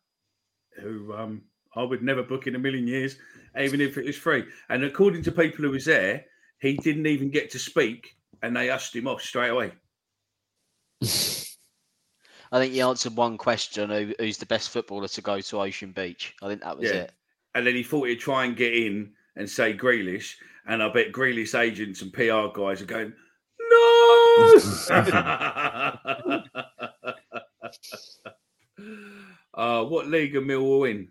who um, I would never book in a million years, even if it was free. And according to people who was there, he didn't even get to speak, and they ushed him off straight away. I think he answered one question: who, who's the best footballer to go to Ocean Beach? I think that was Yeah. it. And then he thought he'd try and get in and say Grealish, and I bet Grealish agents and PR guys are going, no. uh, what league are Millwall in?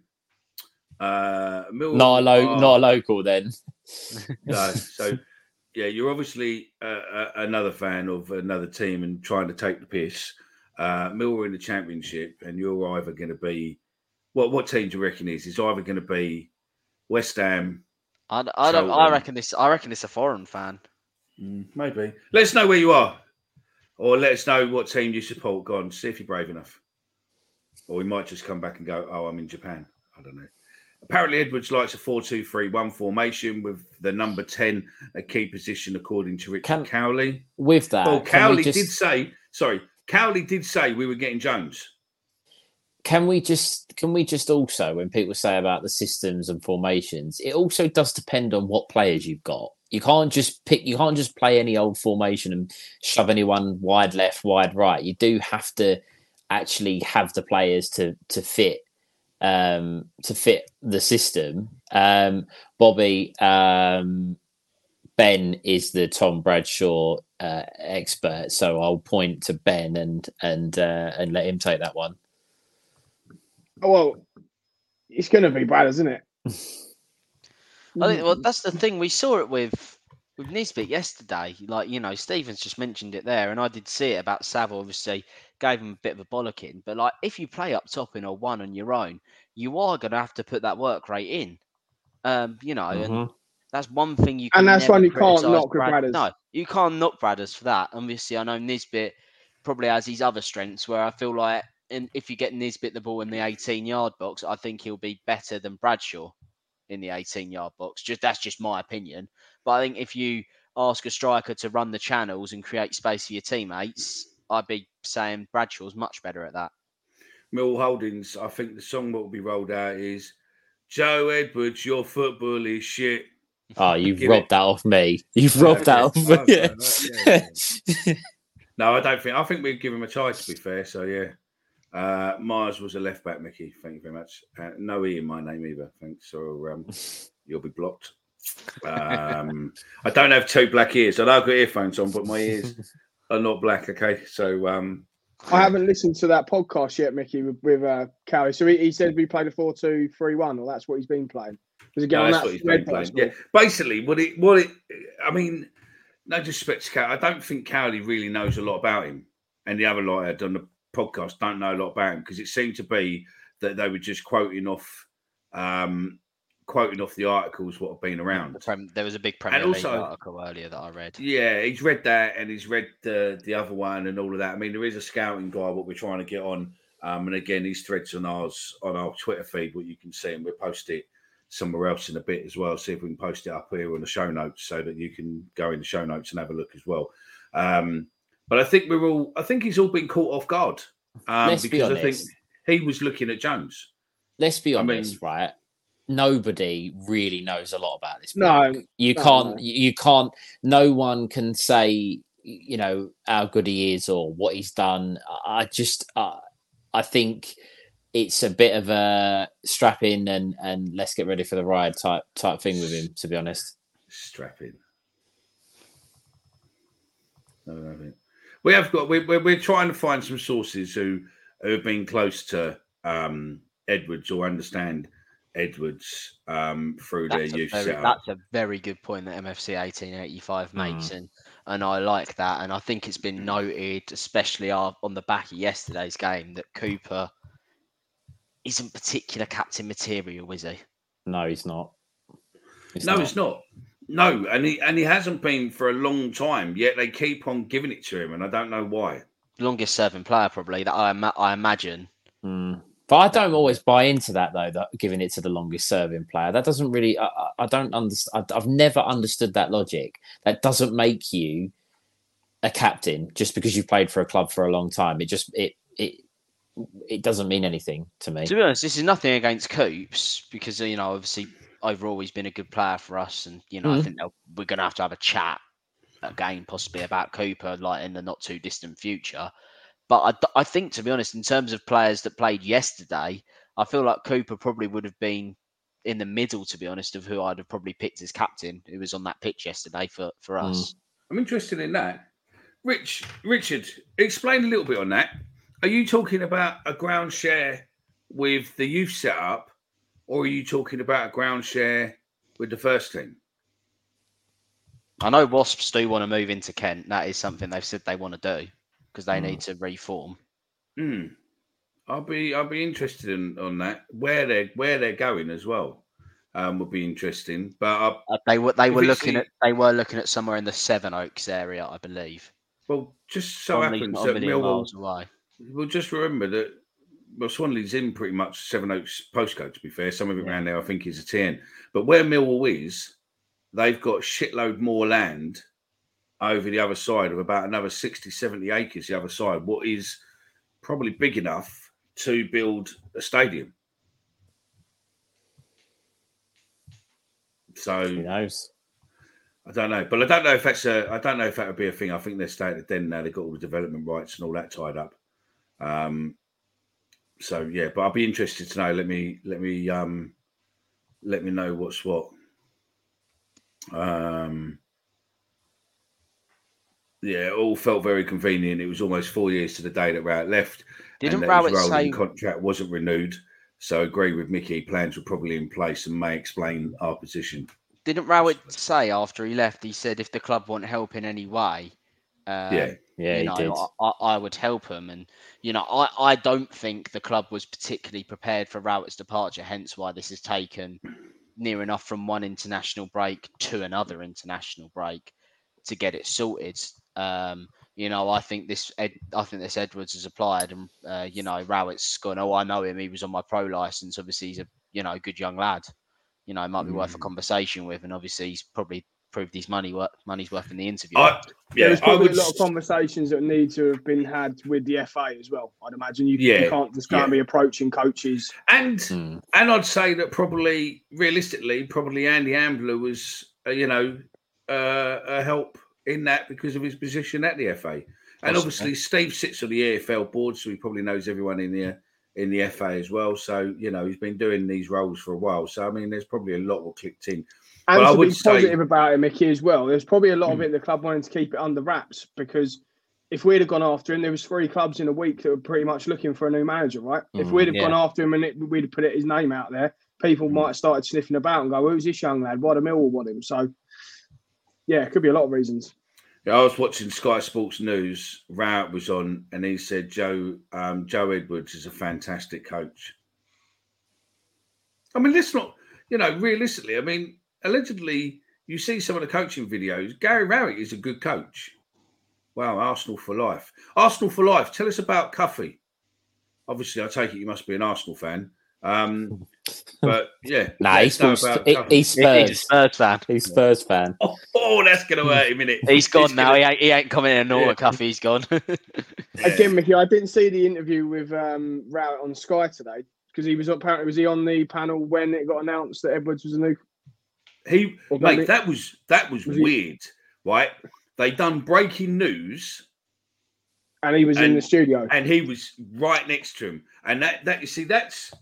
Uh, Millwall Not a lo- are- not a local then. no. So, yeah, you're obviously uh, uh, another fan of another team and trying to take the piss. Uh, Millwall in the championship, and you're either going to be what? What team do you reckon is? It's either going to be West Ham. I, d- I don't. I reckon this. I reckon it's a foreign fan. Mm, maybe. Let us know where you are, or let us know what team you support. Go on, see if you're brave enough. Or we might just come back and go, "Oh, I'm in Japan." I don't know. Apparently, Edwards likes a 4 2 3 1 formation with the number 10 a key position, according to Richard Can- Cawley. With that, Well, Cawley just- did say, sorry, Cawley did say we were getting Jones. can we just can we just also when people say about the systems and formations it also does depend on what players you've got. You can't just pick you can't just play any old formation and shove anyone wide left wide right. You do have to actually have the players to to fit um to fit the system. Um bobby um ben is the tom bradshaw uh, expert so i'll point to ben and and uh, and let him take that one Oh, well, it's going to be bad, isn't it? I think. Well, that's the thing. We saw it with with Nisbet yesterday, like you know, Stevens just mentioned it there, and I did see it about Saville. Obviously, gave him a bit of a bollocking, but like if you play up top in a one on your own, you are going to have to put that work rate in. Um, you know, Mm-hmm. and that's one thing you. Can And that's never one you can't knock Brad- Bradders. No, you can't knock Bradders for that. Obviously, I know Nisbet probably has his other strengths where I feel like, and if you get Nisbet the ball in the 18 yard box, I think he'll be better than Bradshaw in the 18 yard box. Just that's just my opinion. But I think if you ask a striker to run the channels and create space for your teammates, I'd be saying Bradshaw's much better at that. Mill Holdings, I think the song that will be rolled out is Joe Edwards, your football is shit. Oh, you've Give robbed it- that off me. You've Oh, robbed that off Oh, me. okay, yeah, No, I don't think. I think we'd give him a try, to be fair. So, yeah. Uh, Mars was a left back, Mickey. Thank you very much. Uh, no E in my name either. Thanks. So, um, you'll be blocked. Um, I don't have two black ears. I know I've got earphones on, but my ears are not black. Okay. So, um, I haven't listened to that podcast yet, Mickey, with, with uh, Cawley. So he, he said we played a 4 2 3 1, or that's what he's been playing. Does it get No, that's that what he's thread been playing. Yeah, basically, what it, what it, I mean, no disrespect to Cawley, I don't think Cawley really knows a lot about him, and the other lot I had on the podcast don't know a lot about him because it seemed to be that they were just quoting off, um, quoting off the articles what have been around. The Prem- there was a big Premier also- League article earlier that I read. Yeah, he's read that and he's read the the other one and all of that. I mean, there is a scouting guy what we're trying to get on, um, and again, these threads on ours on our Twitter feed, what you can see, and we'll post it somewhere else in a bit as well. See if we can post it up here on the show notes so that you can go in the show notes and have a look as well. Um, but I think we're all, I think he's all been caught off guard um, Let's be because I think he was looking at Jones. Let's be I mean- honest, right? Nobody really knows a lot about this. No, you no, can't. no. You you can't. No one can say, you know, how good he is or what he's done. I I just, uh, I think it's a bit of a strap in and and let's get ready for the ride type type thing with him. To be honest, Strap in. We have got. We're, we're, we're trying to find some sources who, who have been close to um, Edwards or understand Edwards um, through That's their a, youth very, setup. that's a very good point that MFC 1885 makes, and and I like that, and I think it's been noted, especially uh, on the back of yesterday's game, that Cooper isn't particular captain material, is he? no, he's not. He's no, not. it's not. No, and he and he hasn't been for a long time. Yet they keep on giving it to him, and I don't know why. Longest serving player, probably that I I imagine. Mm. But I don't always buy into that though. That giving it to the longest serving player that doesn't really. I, I- I don't understand. I've never understood that logic. That doesn't make you a captain just because you've played for a club for a long time. It just it it it doesn't mean anything to me. To be honest, this is nothing against Coops because you know obviously overall he's been a good player for us, and you know I Mhm. think they'll- we're going to have to have a chat again possibly about Cooper like in the not too distant future. But I think to be honest, in terms of players that played yesterday, I feel like Cooper probably would have been in the middle to be honest of who I'd have probably picked as captain who was on that pitch yesterday for for Mm. us. I'm interested in that. Rich, Richard, explain a little bit on that. Are you talking about a ground share with the youth setup, or are you talking about a ground share with the first team? I know Wasps do want to move into Kent. That is something they've said they want to do because they Mm. need to reform. Hmm. I'll be I'll be interested in on that. Where they're where they're going as well. Um, would be interesting. But I, Uh, they were they were looking at they were looking at somewhere in the Sevenoaks area, I believe. well, just so Swanley's happens that Millwall. Well, just remember that well, Swanley's in pretty much Sevenoaks postcode. To be fair, some of it around there I think is a ten. But where Millwall is, they've got shitload more land over the other side of about another 60, 70 acres. The other side, what is probably big enough to build a stadium. So Who knows? I don't know, but I don't know if that's a. I don't know if that would be a thing. I think they're staying at Den now. They've got all the development rights and all that tied up. Um. So yeah, but I'll be interested to know. Let me let me um let me know what's what. Um. Yeah, it all felt very convenient. It was almost four years to the day that Rowett left. Didn't and that his Rowett say- contract wasn't renewed? So agree with Mickey. Plans were probably in place and may explain our position. didn't Rowett say after he left? He said if the club want help in any way, um, Yeah. Yeah, you know. I, I would help him. And you know, I, I don't think the club was particularly prepared for Rowett's departure. Hence why this has taken near enough from one international break to another international break to get it sorted. Um, you know, I think this Ed, I think this Edwards has applied, and uh, you know, Rowett's gone. Oh, I know him. He was on my pro license. Obviously, he's a you know good young lad. You know, it might be worth a conversation with, and obviously, he's probably proved his money worth money's worth in the interview. I, yeah, There's I probably would. a lot of conversations that need to have been had with the FA as well. I'd imagine you, Yeah, you can't just can't yeah. be approaching coaches. And Hmm. and I'd say that probably realistically, probably Andy Ambler was, uh, you know, uh, a help in that because of his position at the FA. And Possibly. obviously, Steve sits on the EFL board, so he probably knows everyone in the in the FA as well. So you know, he's been doing these roles for a while. So I mean, there's probably a lot that clicked in. And to would be say- positive about it, Mickey, as well. There's probably a lot of Mm. it the club wanted to keep it under wraps because if we'd have gone after him, there was three clubs in a week that were pretty much looking for a new manager, right? if Mm, we'd have yeah. gone after him and it, we'd have put it, his name out there, people might have started sniffing about and go, "Who's this young lad? Why do Millwall want him?" So, yeah, it could be a lot of reasons. Yeah, I was watching Sky Sports News. Rowett was on, and he said Joe um, Joe Edwards is a fantastic coach. I mean, let's not, you know, realistically. I mean, allegedly, you see some of the coaching videos. Gary Rowett is a good coach. Wow, Arsenal for life. Arsenal for life. Tell us about Cuffy. Obviously, I take it you must be an Arsenal fan. Um, but yeah, Nah, he's, us know he- he's He- he's a Spurs. Spurs fan. He's Spurs fan. Oh, oh, that's going to hurt him, innit? He's gone It's now. gonna- He ain't, he ain't coming in Yeah. yeah. Cuffy. He's gone. Again, Mickey, I didn't see the interview with um, Rowett on Sky today because he was apparently was he on the panel when it got announced that Edwards was a new. He Or mate, that was that was Was he- weird, right? They done breaking news, And he was in the studio. and he was right next to him, and that that you see that's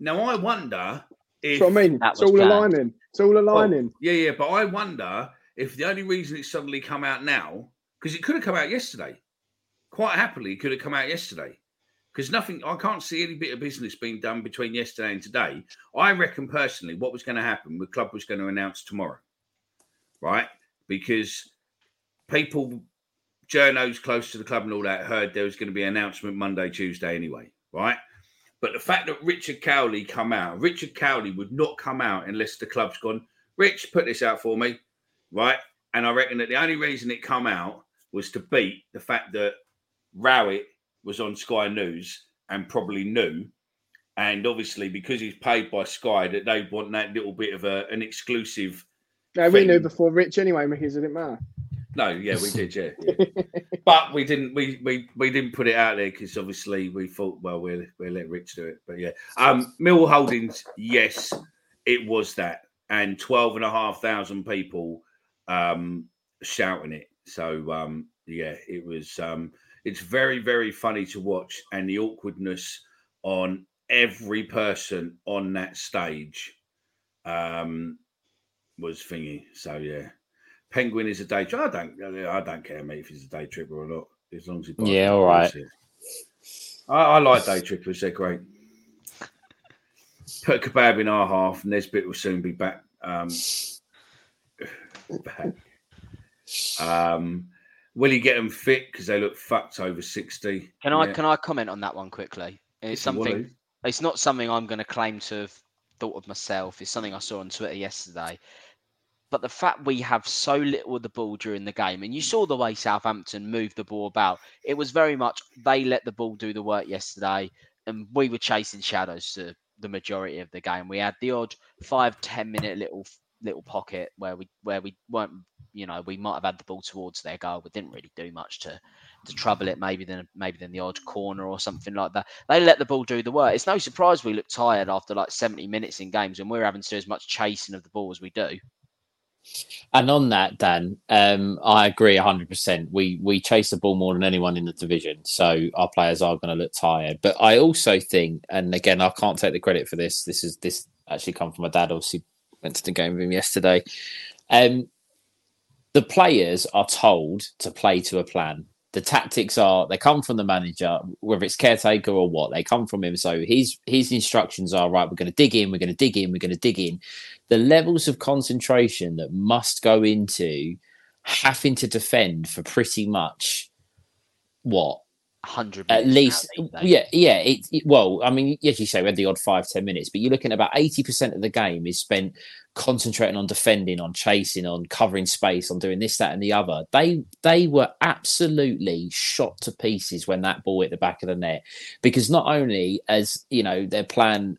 now I wonder if That's what I mean. It's all planned. aligning. It's all Well, aligning. Oh, yeah, yeah, but I wonder if the only reason it's suddenly come out now because it could have come out yesterday, quite happily, could have come out yesterday. Because nothing, I can't see any bit of business being done between yesterday and today. I reckon personally, what was going to happen, the club was going to announce tomorrow, right? Because people, journos close to the club and all that, heard there was going to be an announcement Monday, Tuesday anyway, right? But the fact that Richard Cawley come out, Richard Cawley would not come out unless the club's gone, Rich, put this out for me, right? And I reckon that the only reason it come out was to beat the fact that Rowett was on Sky News and probably knew. And obviously, because he's paid by Sky, that they want that little bit of a, an exclusive. No, we knew before Rich anyway, it didn't matter. No, yeah, we did, yeah. yeah. but we didn't we, we we didn't put it out there because obviously we thought, well, we'll we'll let Rich do it. But yeah. Um Mill Holdings, yes, it was that. And twelve and a half thousand people um shouting it. So um yeah, it was um it's very, very funny to watch and the awkwardness on every person on that stage um was thingy. So yeah. Penguin is a day trip. I don't. I don't care, mate, if he's a day tripper or not. As long as he. buys Yeah, all right. I, I like day trippers. They're great. Put a kebab in our half. Nisbet will soon be back. Um, back. Um, will he get them fit because they look fucked over sixty? Can I Yeah. can I comment on that one quickly? It's If something. It's not something I'm going to claim to have thought of myself. It's something I saw on Twitter yesterday. But the fact we have so little of the ball during the game, and you saw the way Southampton moved the ball about, it was very much they let the ball do the work yesterday, and we were chasing shadows to the majority of the game. We had the odd five, ten minute little little pocket where we where we weren't, you know, we might have had the ball towards their goal, but didn't really do much to to trouble it. Maybe then maybe then the odd corner or something like that. They let the ball do the work. It's no surprise we look tired after like seventy minutes in games, and we're having to do as much chasing of the ball as we do. And on that, Dan, um, I agree 100%. We we chase the ball more than anyone in the division. So our players are going to look tired. But I also think, and again, I can't take the credit for this. This is this actually come from my dad. Obviously, went to the game with him yesterday. Um, the players are told to play to a plan. The tactics are they come from the manager, whether it's caretaker or what, they come from him. So his his instructions are right. We're going to dig in. We're going to dig in. We're going to dig in. the levels of concentration that must go into having to defend for pretty much what hundred at least yeah yeah it, it, well i mean as you say we had the odd five ten minutes but you're looking at about 80% of the game is spent concentrating on defending on chasing on covering space on doing this that and the other. They they were absolutely shot to pieces when that ball hit the back of the net because not only as you know their plan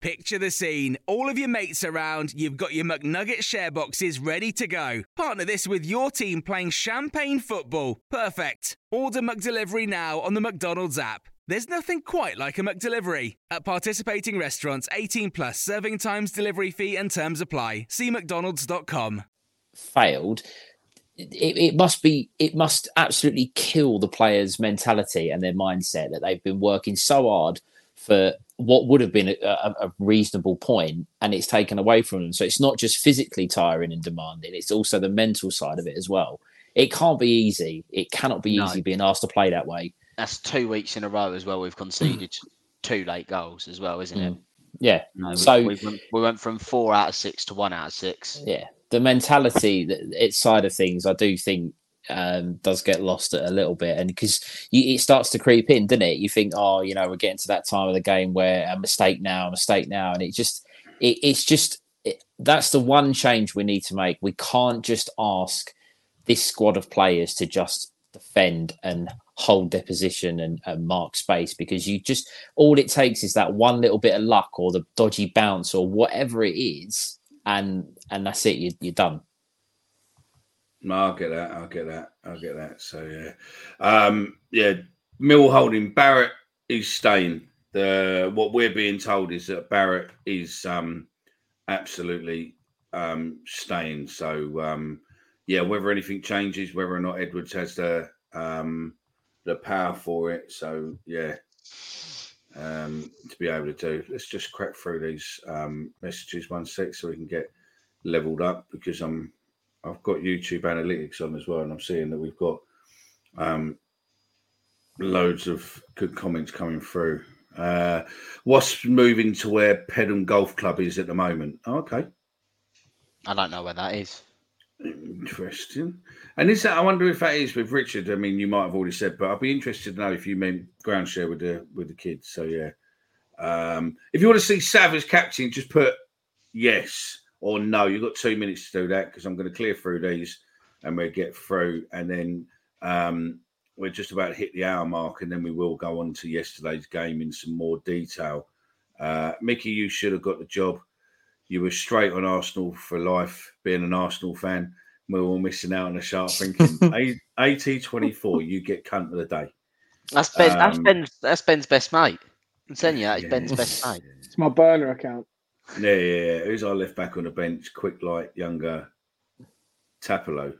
Picture the scene. All of your mates around, you've got your McNugget share boxes ready to go. Partner this with your team playing champagne football. Perfect. Order McDelivery now on the McDonald's app. There's nothing quite like a McDelivery. At participating restaurants, 18 plus serving times, delivery fee, and terms apply. See McDonald's.com. failed it, it must be it must absolutely kill the players mentality and their mindset that they've been working so hard for what would have been a, a, reasonable point and it's taken away from them so it's not just physically tiring and demanding it's also the mental side of it as well it can't be easy it cannot be No. easy being asked to play that way That's two weeks in a row as well. We've conceded two late goals as well, isn't it? Mm. yeah No, we, so we, went, we went from four out of six to one out of six. yeah the mentality that its side of things i do think um, does get lost a little bit. And because it starts to creep in doesn't it? You think oh you know we're getting to that time of the game where a mistake now a mistake now. And it just it, it's just it, that's the one change we need to make. We can't just ask this squad of players to just defend and hold their position and, and mark space because you just all it takes is that one little bit of luck or the dodgy bounce or whatever it is and and that's it. You, you're done No, I'll get that. I'll get that. I'll get that. So yeah, um, yeah. Mill holding Barrett is staying. The what we're being told is that Barrett is um, absolutely um, staying. So um, yeah, whether anything changes, whether or not Edwards has the um, the power for it. So yeah, um, to be able to do. Let's just crack through these um, messages one sec so we can get leveled up because I'm I've got YouTube analytics on as well, and I'm seeing that we've got um, loads of good comments coming through. Uh, what's moving to where Pedham Golf Club is at the moment? Oh, okay, I don't know where that is. interesting. And is that? I wonder if that is with Richard. I mean, you might have already said, but I'd be interested to know if you meant ground share with the with the kids. So yeah, um, if you want to see Savage captain, just put yes or no. You've got two minutes to do that because I'm going to clear through these and we'll get through, and then um, we're just about to hit the hour mark, and then we will go on to yesterday's game in some more detail. Uh, Mickey, you should have got the job. You were straight on Arsenal for life, being an Arsenal fan. We're all missing out on the sharp thinking. AT twenty four, you get cunt of the day. That's Ben. that's Um, Ben's. That's Ben's best mate. I'm telling you, that is Ben's best mate. It's my burner account. Yeah, yeah, yeah. Who's our left back on the bench? Quick, light, younger, Tapelo.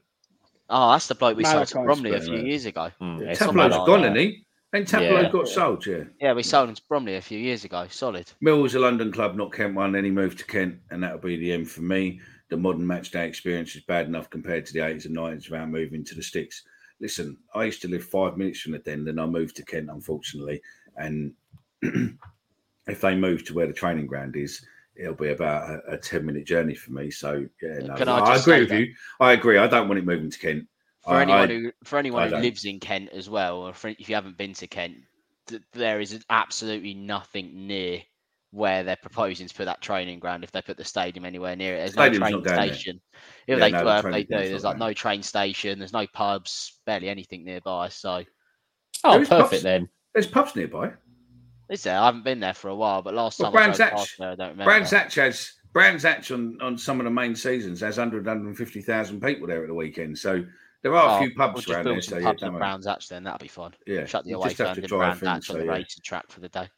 Oh, that's the bloke we sold to Malachi's Bromley a few mate. years ago. Mm, Yeah, it's something Tapalo's like gone, that. isn't he? And Tapelo Yeah. got sold, yeah. Yeah, we sold him to Bromley a few years ago. Solid. Mill was a London club, not Kent one. Then he moved to Kent, and that'll be the end for me. The modern match day experience is bad enough compared to the 80s and 90s without moving to the sticks. Listen, I used to live five minutes from the den, then I moved to Kent, unfortunately. And if they move to where the training ground is, it'll be about a, a 10 minute journey for me. So, yeah, no, Can I I, agree with that? you. I agree. I don't want it moving to Kent. For I- anyone I- who for anyone who lives in Kent as well, or for, if you haven't been to Kent, th- there is absolutely nothing near where they're proposing to put that training ground. If they put the stadium anywhere near it, there's Stadium's no train going there. station. If Yeah, they no, the if they do, there's like going no train station. There's no pubs, barely anything nearby. So oh There is perfect pubs. then There's pubs nearby. Is there? I haven't been there for a while, but last Well, time I Brands Hatch- there, I don't remember. Brands Hatch has Brands Hatch on, on some of the main seasons has 100, 150,000 people there at the weekend. So there are a Oh, few we'll pubs around there. So yeah, pubs don't. Brands Hatch then. That'll be fun. Yeah, Shut the away just have stand to in Brands Hatch so on the yeah. racing track for the day.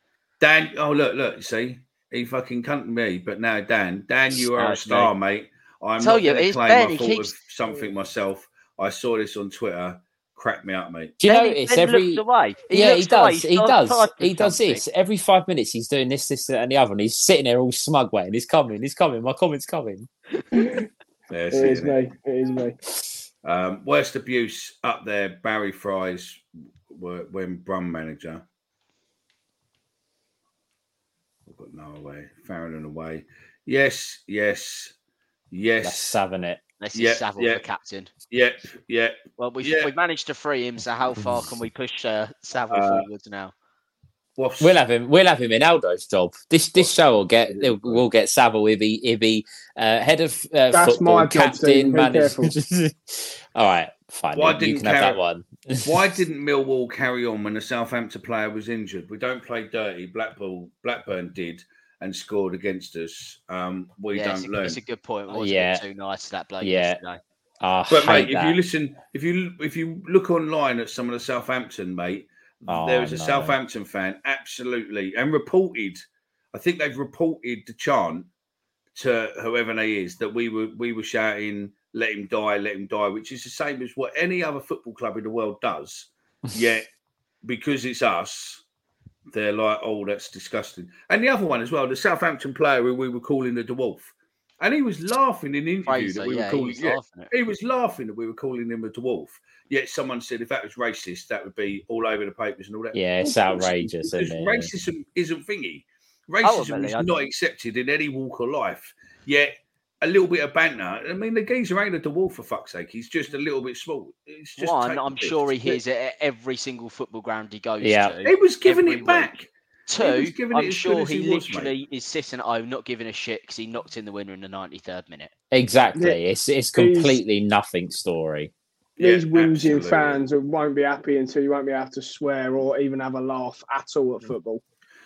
Dan, oh look, look, you see, he fucking cunt me, but now Dan, Dan, you are a star, mate. I'm Tell not you, it's claim Ben, I he thought keeps- of something myself. I saw this on Twitter. Crack me up, mate. Do you Then he- notice then every? looks away. yeah, he does. He does. He does this every five minutes. He's doing this, this, and the other, and he's sitting there all smug, waiting. He's coming. He's coming. My comment's coming. There's It is it, me. It is me. Um, worst abuse up there. Barry Fry's were when Brum manager. I've got no away. Farron away. Yes, yes, That's yes. saving it. This is Yeah, Saville, yeah. the captain. Yeah, yeah. Well, we've, Yeah. we've managed to free him, so how far can we push uh, Saville Uh, forwards now? What's, We'll have him. We'll have him in Aldo's job. This this show will get we'll get Saville if he if he uh, head of uh, That's football, my captain, manager. All right, fine. Why you didn't can have that one. Why didn't Millwall carry on when the Southampton player was injured? We don't play dirty. Blackpool, Blackburn did and scored against us. Um, we yeah, it's don't a, learn. it's a good point. It was Yeah. a bit too nice that bloke Yeah. yesterday. I But hate mate, if you listen, if you if you look online at some of the Southampton, mate, Oh, there was a no. Southampton fan, absolutely, and reported. I think they've reported the chant to whoever they is that we were we were shouting, "Let him die, let him die," which is the same as what any other football club in the world does. Yet, because it's us, they're like, "Oh, that's disgusting." And the other one as well, the Southampton player who we were calling the dwarf, and he was laughing in the interview Fraser, that we yeah, were he calling. was yeah, laughing at he was laughing that we were calling him a dwarf. Yet someone said if that was racist, that would be all over the papers and all that. Yeah, it's Of course it outrageous, is, because isn't it? Racism isn't thingy. Oh, racism Ultimately, is not accepted in any walk of life. Yet a little bit of banter. I mean, the geezer ain't a dwarf for fuck's sake. He's just a little bit small. It's just One, I'm piss. sure he hears it at every single football ground he goes Yeah. to. He was giving every it week. back. Two, was giving it I'm sure good he, he was, mate. literally is sitting at home not giving a shit because he knocked in the winner in the 93rd minute. Exactly. Yeah. It's it's He's- completely nothing story. These Yeah, whimsy fans won't be happy until you won't be able to swear or even have a laugh at all at mm. football.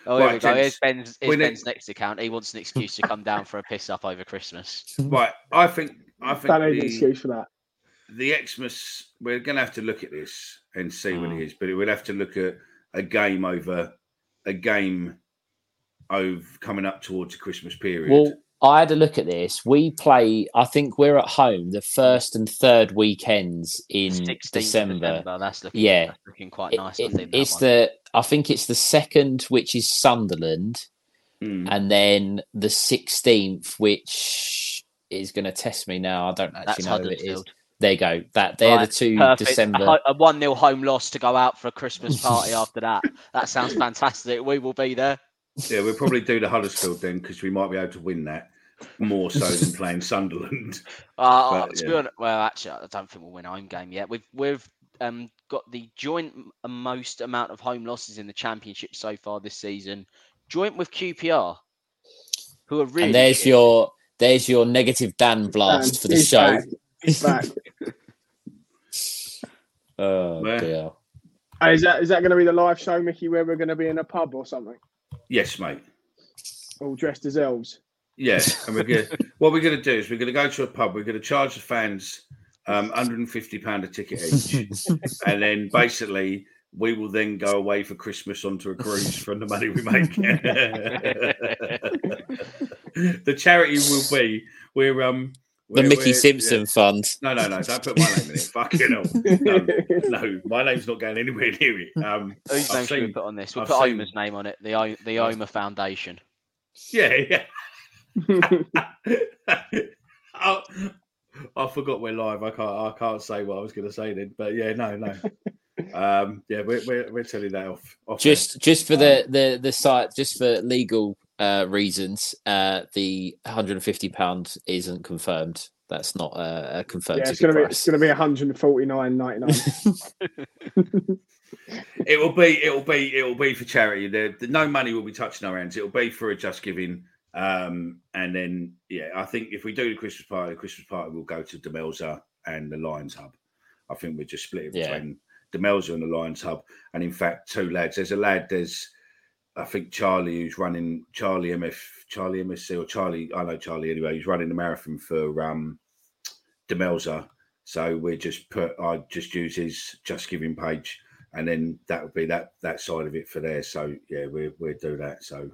Oh, here Right, we go. Here's Ben's, we here's need- Ben's next account. He wants an excuse to come down for a piss up over Christmas. Right. I think. I think Don't need an the, excuse for that. the Xmas. We're going to have to look at this and see what Mm. it is, but we'll have to look at a game over a game of coming up towards the Christmas period. Well, I had a look at this. We play. I think we're at home the first and third weekends in 16th of December. That's looking, Yeah. that's looking quite It- nice. I it- think that it's one. the. I think it's the second, which is Sunderland, Mm. and then the sixteenth, which is going to test me now. I don't actually That's know who it is. There you go. That they're Right, the two Perfect. December. A, 1 0 home loss to go out for a Christmas party after that. That sounds fantastic. We will be there. Yeah, we'll probably do the Huddersfield then because we might be able to win that more so than playing Sunderland. Uh, But, to be yeah. honest, well, actually, I don't think we'll win a home game yet. We've we've um, got the joint most amount of home losses in the championship so far this season, joint with QPR, who are really. and there's shit. your there's your negative Dan blast Dan, for the he's show. back. He's back. Oh Where? dear. Hey, is that is that going to be the live show, Mickey, where we're going to be in a pub or something, Yes, mate. all dressed as elves? Yeah, and we're going what we're going to do is we're going to go to a pub. We're going to charge the fans um, 150 pound a ticket each, and then basically we will then go away for Christmas onto a cruise from the money we make. the charity will be we're um The we're- Mickey we're- Simpson Fund. No, no, no! Don't put my name in it. Fucking hell. No, no, my name's not going anywhere near it. Um, Whose I've name should we put on this? We'll I've put seen- Omer's name on it. The O- the Omer Foundation. yeah, yeah. I, I forgot we're live. I can't. I can't say what I was going to say then. But yeah, no, no. Um, yeah, we're we're, we're telling that off. off air. Just just for the the the site, just for legal uh, reasons, uh, the 150 pound isn't confirmed. That's not uh, a confirmed yeah, it's going to be it's price. going to be 149.99. it will be. It will be. It will be for charity. There, the, no money will be touching our hands. It will be for a just giving. Um, and then yeah, I think if we do the Christmas party, the Christmas party will go to Demelza and the Lions Hub. I think we're just split it between Yeah. Demelza and the Lions Hub. And in fact, two lads. There's a lad. There's I think Charlie who's running Charlie MF Charlie MSC or Charlie. I know Charlie anyway. He's running the marathon for um Demelza. So we just put I just use his just giving page and then that would be that that side of it for there. So yeah, we we'll do that. So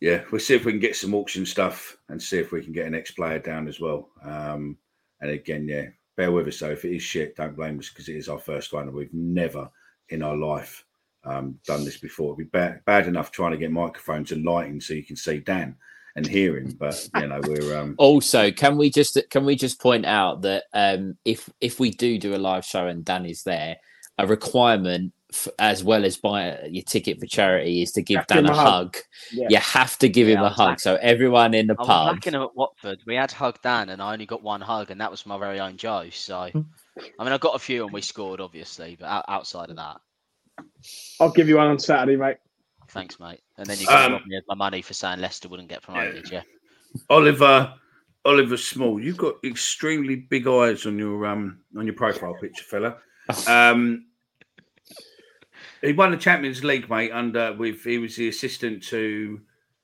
yeah, we'll see if we can get some auction stuff and see if we can get an ex player down as well. Um, and again, yeah, bear with us. So if it is shit, don't blame us because it is our first one, and we've never in our life um, done this before. It'd be bad, bad enough trying to get microphones and lighting so you can see Dan and hear him, but you know we're um, Also, can we just can we just point out that um, if if we do do a live show and Dan is there, a requirement f- as well as buy your ticket for charity is to give Have give Dan a a hug. hug. Yeah. You have to give Yeah, him a hug. like- So everyone in the I was pub. lacking him at Watford. We had Hug Dan, and I only got one hug, and that was my very own Joe. So, I mean, I got a few, and we scored, obviously, but out- outside of that, I'll give you one on Saturday, mate. thanks, mate. And then you got Um, rob me my money for saying Leicester wouldn't get promoted. Yeah, Oliver Oliver Small. You've got extremely big eyes on your um on your profile picture, fella. Um, he won the Champions League, mate. Under with he was the assistant to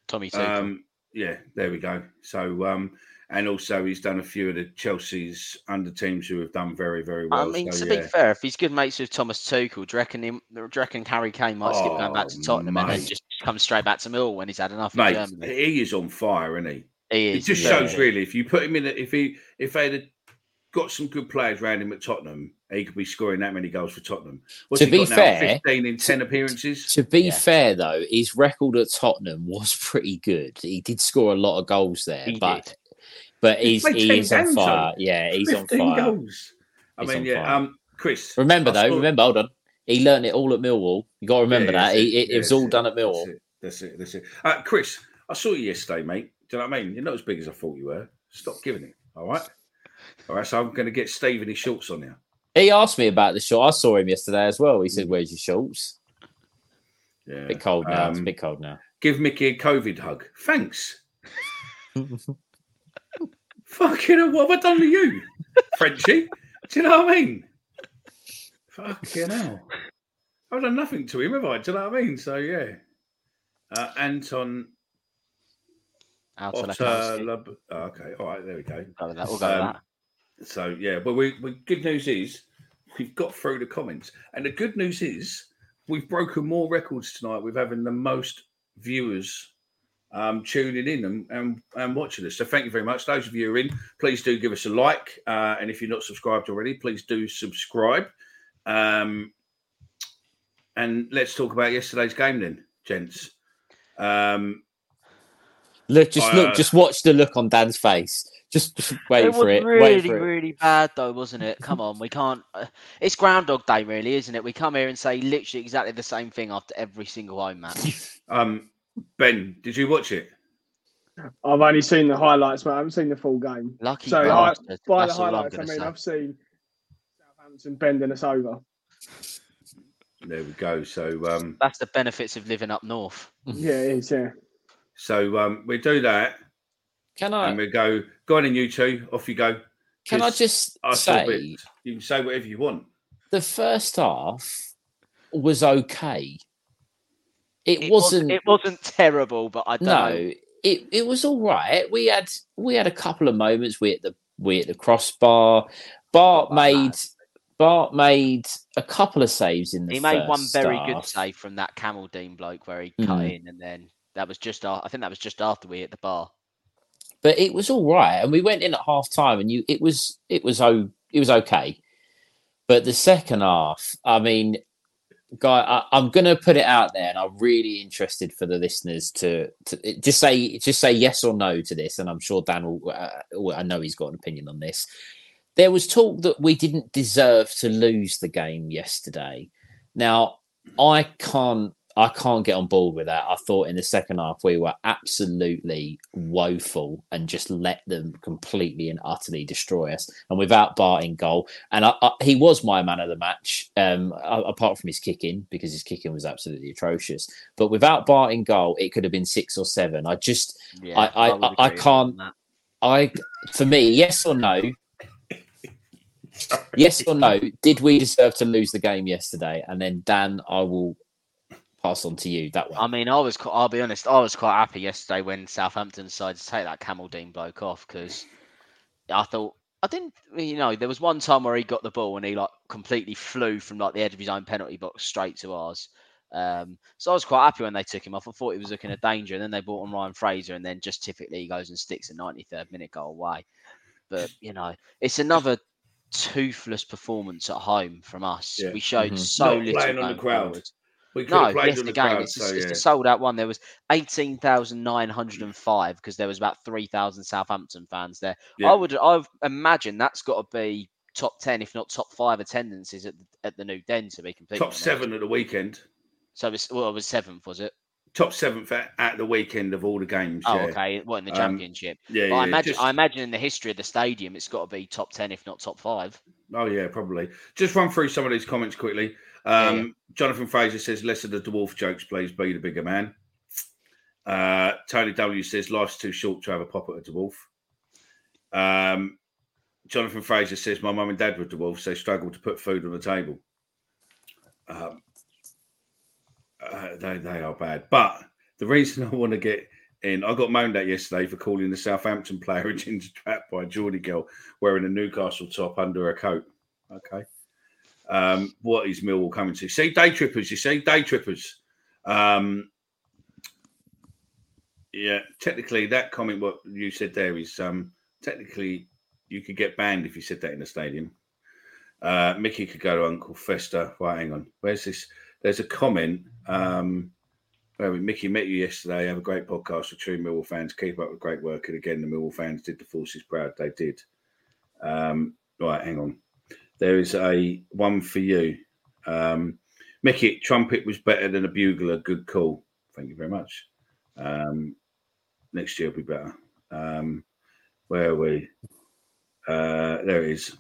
Tommy um yeah, there we go. So um and also he's done a few of the Chelsea's under teams who have done very very well. I mean, so, to yeah. be fair, if he's good mates with Thomas Tuchel, do you reckon him? Do you reckon Harry Kane might skip going back to Oh, Tottenham and then just come straight back to Mill when he's had enough of mate, Germany? he is on fire, isn't he? He It is. just yeah. shows really if you put him in, a, if he if they had got some good players around him at Tottenham, he could be scoring that many goals for Tottenham. What's To be got now, fair- fifteen in ten appearances. To be Yeah. fair, though, his record at Tottenham was pretty good. He did score a lot of goals there, He but did. but He's he's played he is on games, fire. though. Yeah, he's on 15 fire. goals. I He's mean, yeah. fire. Um, Chris, Remember I though, saw- remember, hold on. He learned it all at Millwall. You got to remember Yeah, that. that's It, it, it was all that's done at Millwall. That's it. That's it. That's it. Uh, Chris, I saw you yesterday, mate. Do you know what I mean? You're not as big as I thought you were. Stop giving it. All right. All right. So I'm going to get Steve in his shorts on now. He asked me about the short. I saw him yesterday as well. He said, "Where's your shorts?" Yeah. bit cold now. it's a Um, bit cold now. Give Mickey a COVID hug. Thanks. Fucking hell, what have I done to you, Frenchie? Do you know what I mean? Fucking hell. I've done nothing to him, have I? Do you know what I mean? So, yeah. Uh, Anton Otter. Lewandowski. Lub- oh, okay, all right, there we go. Go that. We'll go with Um, that. So, yeah, but we, we good news is we've got through the comments. And the good news is we've broken more records tonight with having the most viewers um, tuning in and, and, and watching us. So thank you very much. Those of you who are in, please do give us a like. Uh, and if you're not subscribed already, please do subscribe. Um, and let's talk about yesterday's game then, gents. Um, Look, just uh, look, just watch the look on Dan's face. Just, just wait it was for it. really, wait for it. really bad though, wasn't it? Come on, we can't. Uh, it's Groundhog Day, really, isn't it? We come here and say literally exactly the same thing after every single home match. um, ben, did you watch it? I've only seen the highlights, but I haven't seen the full game. Lucky So I, by That's the highlights, I mean say. I've seen Southampton bending us over. There we go. So, um, That's the benefits of living up north. Yeah, it is. Yeah. so um, we do that, Can I? and we go. Go on in, you two. Off you go. Can I just I say you can say whatever you want. the first half was okay. It, It wasn't. It wasn't terrible, but I don't no, know. it it was all right. We had we had a couple of moments. We hit the we hit the crossbar. Bart Not that made Bart made a couple of saves in the. He made one very good save from that Kamaldeen bloke where he cut Mhm. in, and then that was just. I think that was just after we hit the bar. But it was all right. And we went in at half time, and you it was it was oh it was okay. But the second half, I mean, guy, I, I'm going to put it out there, and I'm really interested for the listeners to to just say just say yes or no to this. And I'm sure Dan will. Uh, I know he's got an opinion on this. There was talk that we didn't deserve to lose the game yesterday. Now, I can't I can't get on board with that. I thought in the second half we were absolutely woeful and just let them completely and utterly destroy us. And without Bart in goal, and I, I, he was my man of the match, um, apart from his kicking because his kicking was absolutely atrocious. But without Bart in goal, it could have been six or seven. I just, Yeah, I- I- I- I can't- I, for me, yes or no. Yes or no? Did we deserve to lose the game yesterday? And then Dan, I will pass on to you that one. I mean, I was, I'll be honest. I was quite happy yesterday when Southampton decided to take that Kamaldeen bloke off because I thought I didn't, you know, there was one time where he got the ball and he like completely flew from like the edge of his own penalty box straight to ours. Um, so I was quite happy when they took him off. I thought he was looking at danger, and then they brought on Ryan Fraser, and then just typically he goes and sticks a 93rd minute goal away. But you know, it's another toothless performance at home from us. Yeah. We showed Mhm. so Not little playing on the going crowd. forward. No, yes, the game. crowd, It's, so it's yeah. a sold out one. There was 18,905 because there was about 3,000 Southampton fans there. Yeah. I would I've imagined that's got to be top 10, if not top five attendances at, the- at the new den, to be completely Top honest. seven at the weekend. So it was, well, it was seventh, was it? Top seventh at, at the weekend of all the games. Oh, yeah. okay. What in the Um, championship? Yeah, But I imagine just- I imagine in the history of the stadium, it's got to be top 10, if not top five. Oh yeah, probably. Just run through some of these comments quickly. Um, yeah. Jonathan Fraser says, "Less of the dwarf jokes, please. Be the bigger man." Uh, Tony W says, "Life's too short to have a pop at a dwarf." Um, Jonathan Fraser says, "My mum and dad were dwarfs. They struggled to put food on the table." Um, uh, they they are bad, but the reason I want to get in, I got moaned at yesterday for calling the Southampton player a ginger trap by a Geordie girl wearing a Newcastle top under her coat. Okay. Um, what is Millwall coming to? See, day trippers, you see, day trippers. Um, yeah, technically, that comment, what you said there is um, technically you could get banned if you said that in a stadium. Uh, Mickey could go to Uncle Fester. Right, hang on. Where's this? There's a comment. Um, where we, Mickey met you yesterday. Have a great podcast for true Millwall fans. Keep up with great work. And again, the Millwall fans did the forces proud. They did. Um, right, hang on. There is a one for you. Um, Mickey, trumpet was better than a bugler. Good call. Thank you very much. Um, next year will be better. Um, where are we? Uh, there it is.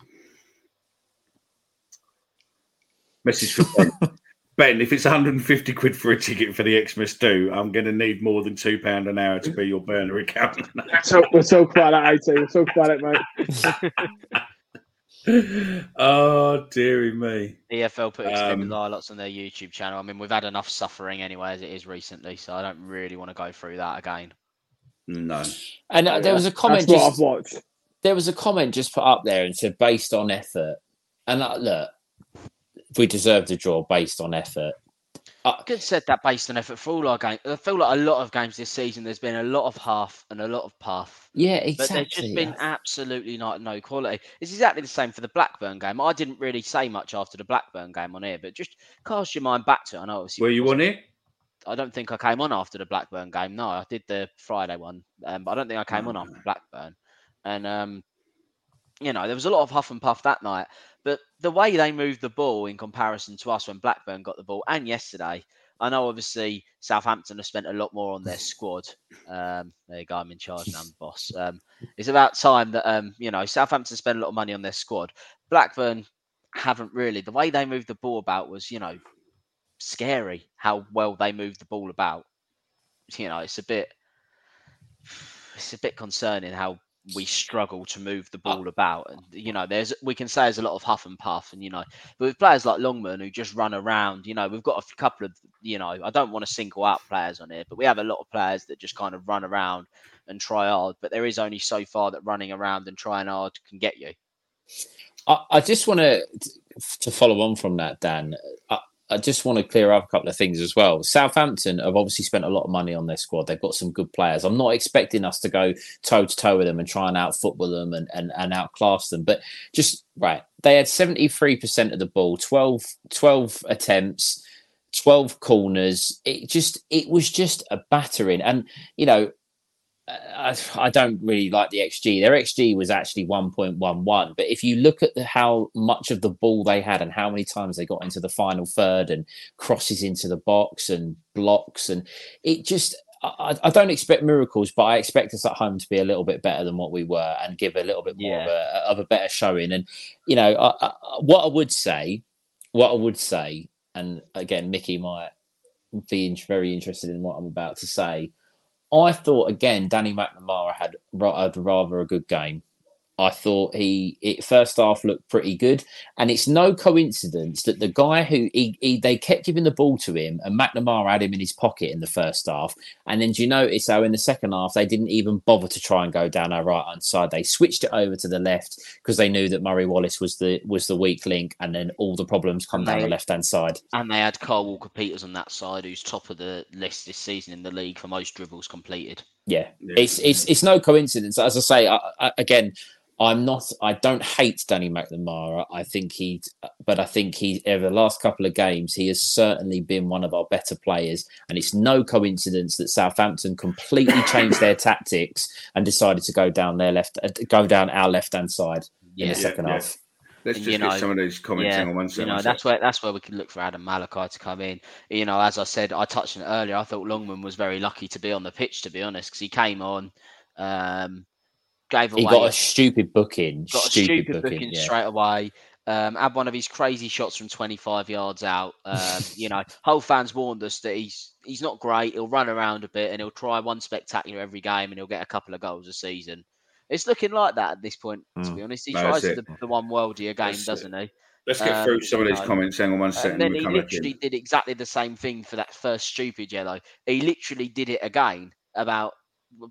Message for Ben. ben, if it's 150 quid for a ticket for the Xmas do, I'm going to need more than two pound an hour to be your burner account. So we'll talk about that, 18. We'll talk about it, mate. oh dearie me. EFL put extended Um, highlights on their YouTube channel. I mean, we've had enough suffering anyway as it is recently, so I don't really want to go through that again. No. And uh, there was a comment. That's what I've Just, watched. there was a comment just put up there and said based on effort. And uh, look, we deserved a draw based on effort. I could have said that based on effort for all our games. I feel like a lot of games this season, there's been a lot of half and a lot of puff. Yeah, exactly. But exactly. there's just been absolutely not no quality. It's exactly the same for the Blackburn game. I didn't really say much after the Blackburn game on here, but just cast your mind back to it. I know obviously Were you on it? I don't think I came on after the Blackburn game. No, I did the Friday one, um, but I don't think I came on after Blackburn. And um, you know, there was a lot of huff and puff that night. But the way they moved the ball in comparison to us when Blackburn got the ball, and yesterday, I know obviously Southampton have spent a lot more on their squad. Um, there you go, I'm in charge now, I'm boss. Um, it's about time that um, you know Southampton spent a lot of money on their squad. Blackburn haven't really. The way they moved the ball about was, you know, scary. How well they moved the ball about. You know, it's a bit, it's a bit concerning how we struggle to move the oh. ball about. And you know, there's we can say there's a lot of huff and puff, and you know, but with players like Longman who just run around, you know, we've got a couple of, you know, I don't want to single out players on here, but we have a lot of players that just kind of run around and try hard. But there is only so far that running around and trying hard can get you. I, I just want to to follow on from that, Dan. I, I just want to clear up a couple of things as well. Southampton have obviously spent a lot of money on their squad. They've got some good players. I'm not expecting us to go toe to toe with them and try and out football them and, and, and outclass them. But just right, they had 73% of the ball, 12, 12 attempts, 12 corners. It just it was just a battering. And you know, I, I don't really like the XG. Their XG was actually 1.11. But if you look at the, how much of the ball they had and how many times they got into the final third and crosses into the box and blocks, and it just, I, I don't expect miracles, but I expect us at home to be a little bit better than what we were and give a little bit more of, a, of a better showing. And, you know, I, what I would say, what I would say, and again, Mickey might be in- very interested in what I'm about to say. I thought again, Danny McNamara had, had rather a good game. I thought he it first half looked pretty good, and it's no coincidence that the guy who he, he they kept giving the ball to him, and McNamara had him in his pocket in the first half, and then do you notice how in the second half they didn't even bother to try and go down our right hand side? They switched it over to the left because they knew that Murray Wallace was the was the weak link, and then all the problems come And down they- the left hand side. And they had Kyle Walker Peters on that side, who's top of the list this season in the league for most dribbles completed. Yeah, Yeah. it's it's it's no coincidence. As I say, I, I, again, I'm not. I don't hate Danny McNamara. I think he, but I think he over the last couple of games, he has certainly been one of our better players. And it's no coincidence that Southampton completely changed their tactics and decided to go down their left, uh, go down our left hand side in the second yeah. half. Let's just you get know, some of these comments yeah, hang on one You second. know, that's where that's where we can look for Adam Malachi to come in. You know, as I said, I touched on it earlier. I thought Longman was very lucky to be on the pitch, to be honest, because he came on, um, gave away He got a stupid booking. got a stupid, stupid booking. booking yeah. straight away. Um, had one of his crazy shots from 25 yards out. Um, you know, whole fans warned us that he's he's not great. He'll run around a bit and he'll try one spectacular every game and he'll get a couple of goals a season. It's looking like that at this point, to Mm. be honest. He No, tries the, the one worldy a game, That's doesn't he? Let's get um, through some of these know, comments. Hang on one second. And then we he literally did exactly the same thing for that first stupid yellow. He literally did it again about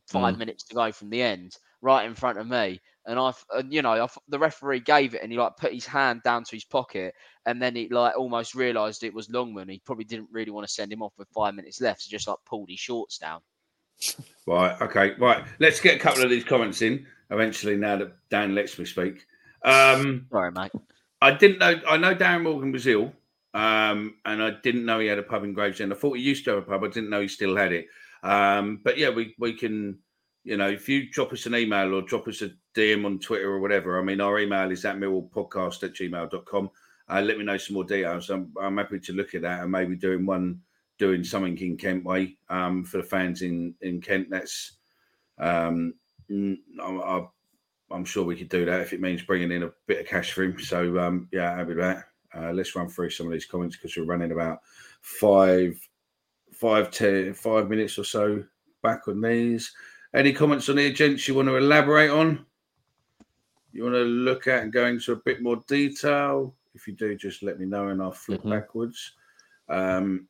five Mm. minutes to go from the end, right in front of me. And I, and, you know, I, the referee gave it, and he like put his hand down to his pocket, and then he like almost realised it was Longman. He probably didn't really want to send him off with five minutes left, so just like pulled his shorts down. Right. Okay. Right. Let's get a couple of these comments in eventually. Now that Dan lets me speak. Um, Sorry, mate. I didn't know. I know Darren Morgan was ill, um, and I didn't know he had a pub in Gravesend. I thought he used to have a pub. I didn't know he still had it. Um, but yeah, we we can. You know, if you drop us an email or drop us a DM on Twitter or whatever, I mean, our email is at millwallpodcast at gmail.com. Uh, let me know some more details. I'm, I'm happy to look at that and maybe doing one, doing something in Kent way um, for the fans in, in Kent. That's, um, I, I'm sure we could do that if it means bringing in a bit of cash for him. So, um, yeah, happy with that. Uh, let's run through some of these comments because we're running about five, five, ten, five minutes or so back on these. Any comments on here, gents, you want to elaborate on? You want to look at and go into a bit more detail? If you do, just let me know and I'll flip Mhm. backwards. Um,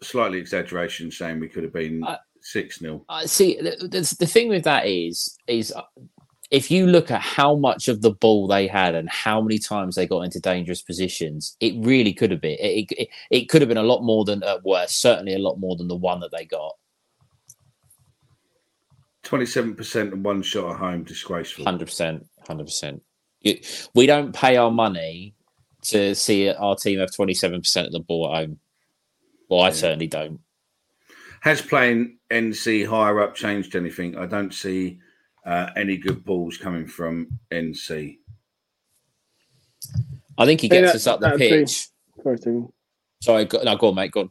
slightly exaggeration saying we could have been I- 6 0. Uh, see, the, the, the thing with that is, is uh, if you look at how much of the ball they had and how many times they got into dangerous positions, it really could have been. It, it, it could have been a lot more than, uh, worse, certainly a lot more than the one that they got. 27% and one shot at home, disgraceful. Hundred percent, hundred percent. We don't pay our money to see our team have twenty seven percent of the ball at home. Well, I Yeah. certainly don't. Has playing NC higher up changed anything? I don't see uh, any good balls coming from NC. I think he gets that- us up the pitch. Sorry, Stephen. Sorry, go, no, go on, mate. Go on.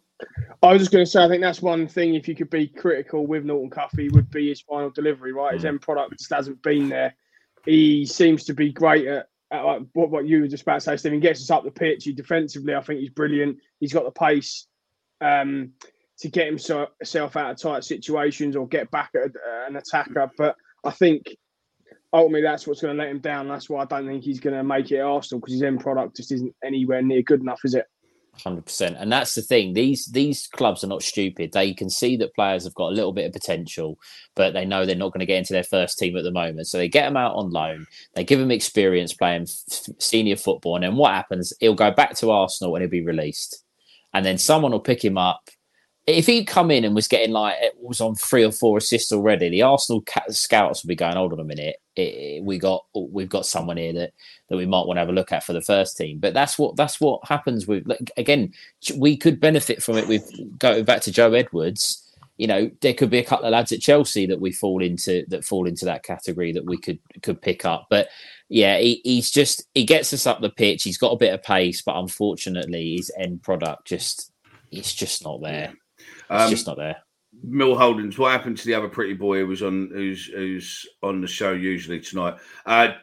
I was just going to say, I think that's one thing. If you could be critical with Norton Cuffy, would be his final delivery. Right, his Mm. end product just hasn't been there. He seems to be great at, at like what what you were just about to say, Stephen. Gets us up the pitch. He defensively, I think he's brilliant. He's got the pace um, to get himself himself out of tight situations or get back at an attacker. But I think ultimately that's what's going to let him down. That's why I don't think he's going to make it at Arsenal because his end product just isn't anywhere near good enough, is it? Hundred percent, and that's the thing. These these clubs are not stupid. They can see that players have got a little bit of potential, but they know they're not going to get into their first team at the moment. So they get them out on loan. They give them experience playing f- senior football, and then what happens? He'll go back to Arsenal and he'll be released, and then someone will pick him up. If he'd come in and was getting like it was on three or four assists already, the Arsenal scouts would be going, "Hold on a minute, it, we got we've got someone here that that we might want to have a look at for the first team." But that's what that's what happens with like, again we could benefit from it with going back to Joe Edwards. You know, there could be a couple of lads at Chelsea that we fall into that fall into that category that we could could pick up. But yeah, he, he's just he gets us up the pitch. He's got a bit of pace, but unfortunately, his end product just it's just not there. It's Um, just not there. Mill Holdens, what happened to the other pretty boy who was on who's who's on the show usually tonight? Uh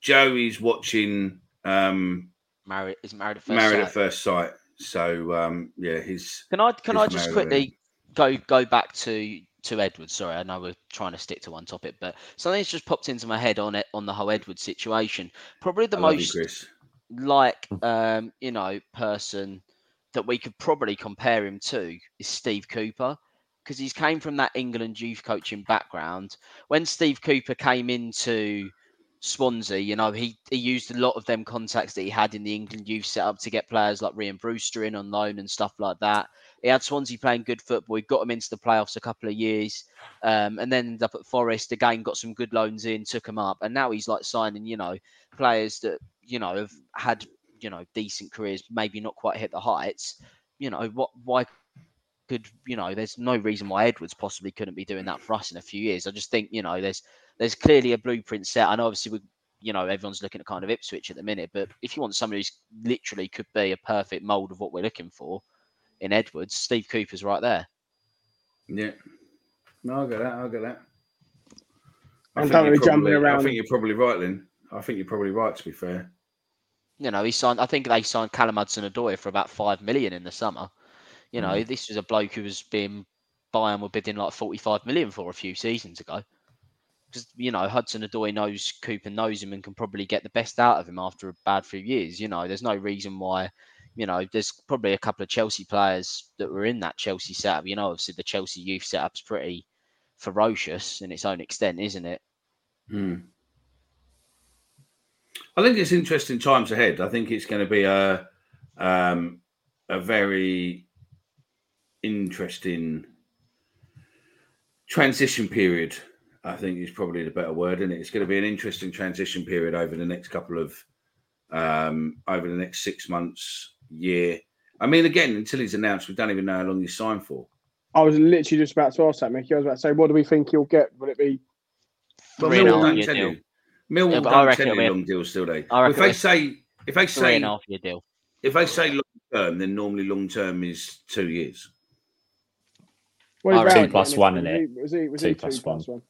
Joey's watching um Married is married at first Married sight. at First Sight. So um yeah, he's Can I can I just quickly go go back to to Edwards. Sorry, I know we're trying to stick to one topic, but something's just popped into my head on it on the whole Edwards situation. Probably the I love you, most like um, you know person that we could probably compare him to is Steve Cooper because he's came from that England youth coaching background. When Steve Cooper came into Swansea, you know, he, he used a lot of them contacts that he had in the England youth setup to get players like Rian Brewster in on loan and stuff like that. He had Swansea playing good football. He got them into the playoffs a couple of years, um, and then ended up at Forest again. Got some good loans in, took them up, and now he's like signing, you know, players that you know have had you know decent careers, maybe not quite hit the heights. You know what? Why could you know? There's no reason why Edwards possibly couldn't be doing that for us in a few years. I just think you know there's there's clearly a blueprint set. I know obviously we you know everyone's looking at kind of Ipswich at the minute, but if you want somebody who's literally could be a perfect mold of what we're looking for in Edwards, Steve Cooper's right there. Yeah. No, I get that. I get that. I And think don't you're be jumping probably- I think you're probably right, Lynn. I think you're probably right. To be fair, You know, he signed. I think they signed Callum Hudson-Odoi for about five million in the summer. You know, this was a bloke who was being Bayern were bidding like forty-five million for a few seasons ago. Because you know, Hudson-Odoi knows Cooper knows him and can probably get the best out of him after a bad few years. You know, there's no reason why. You know, there's probably a couple of Chelsea players that were in that Chelsea setup. You know, obviously the Chelsea youth setup's pretty ferocious in its own extent, isn't it? Hmm. I think it's interesting times ahead. I think it's going to be a um, a very interesting transition period. I think is probably the better word, and it? it's going to be an interesting transition period over the next couple of um, over the next six months, year. I mean, again, until he's announced, we don't even know how long he's signed for. I was literally just about to ask that, Mickey. I was about to say, what do we think he'll get? Will it be? But Millwall don't tell deal. you. Millwall Yeah, but I don't tell you long deals, do they? If reckon they say if they say and a half year deal. if they say long term, then normally long term is two years. What I is reckon Rowett two plus getting? one, Was innit? he- Was he? Was Two he plus two plus one?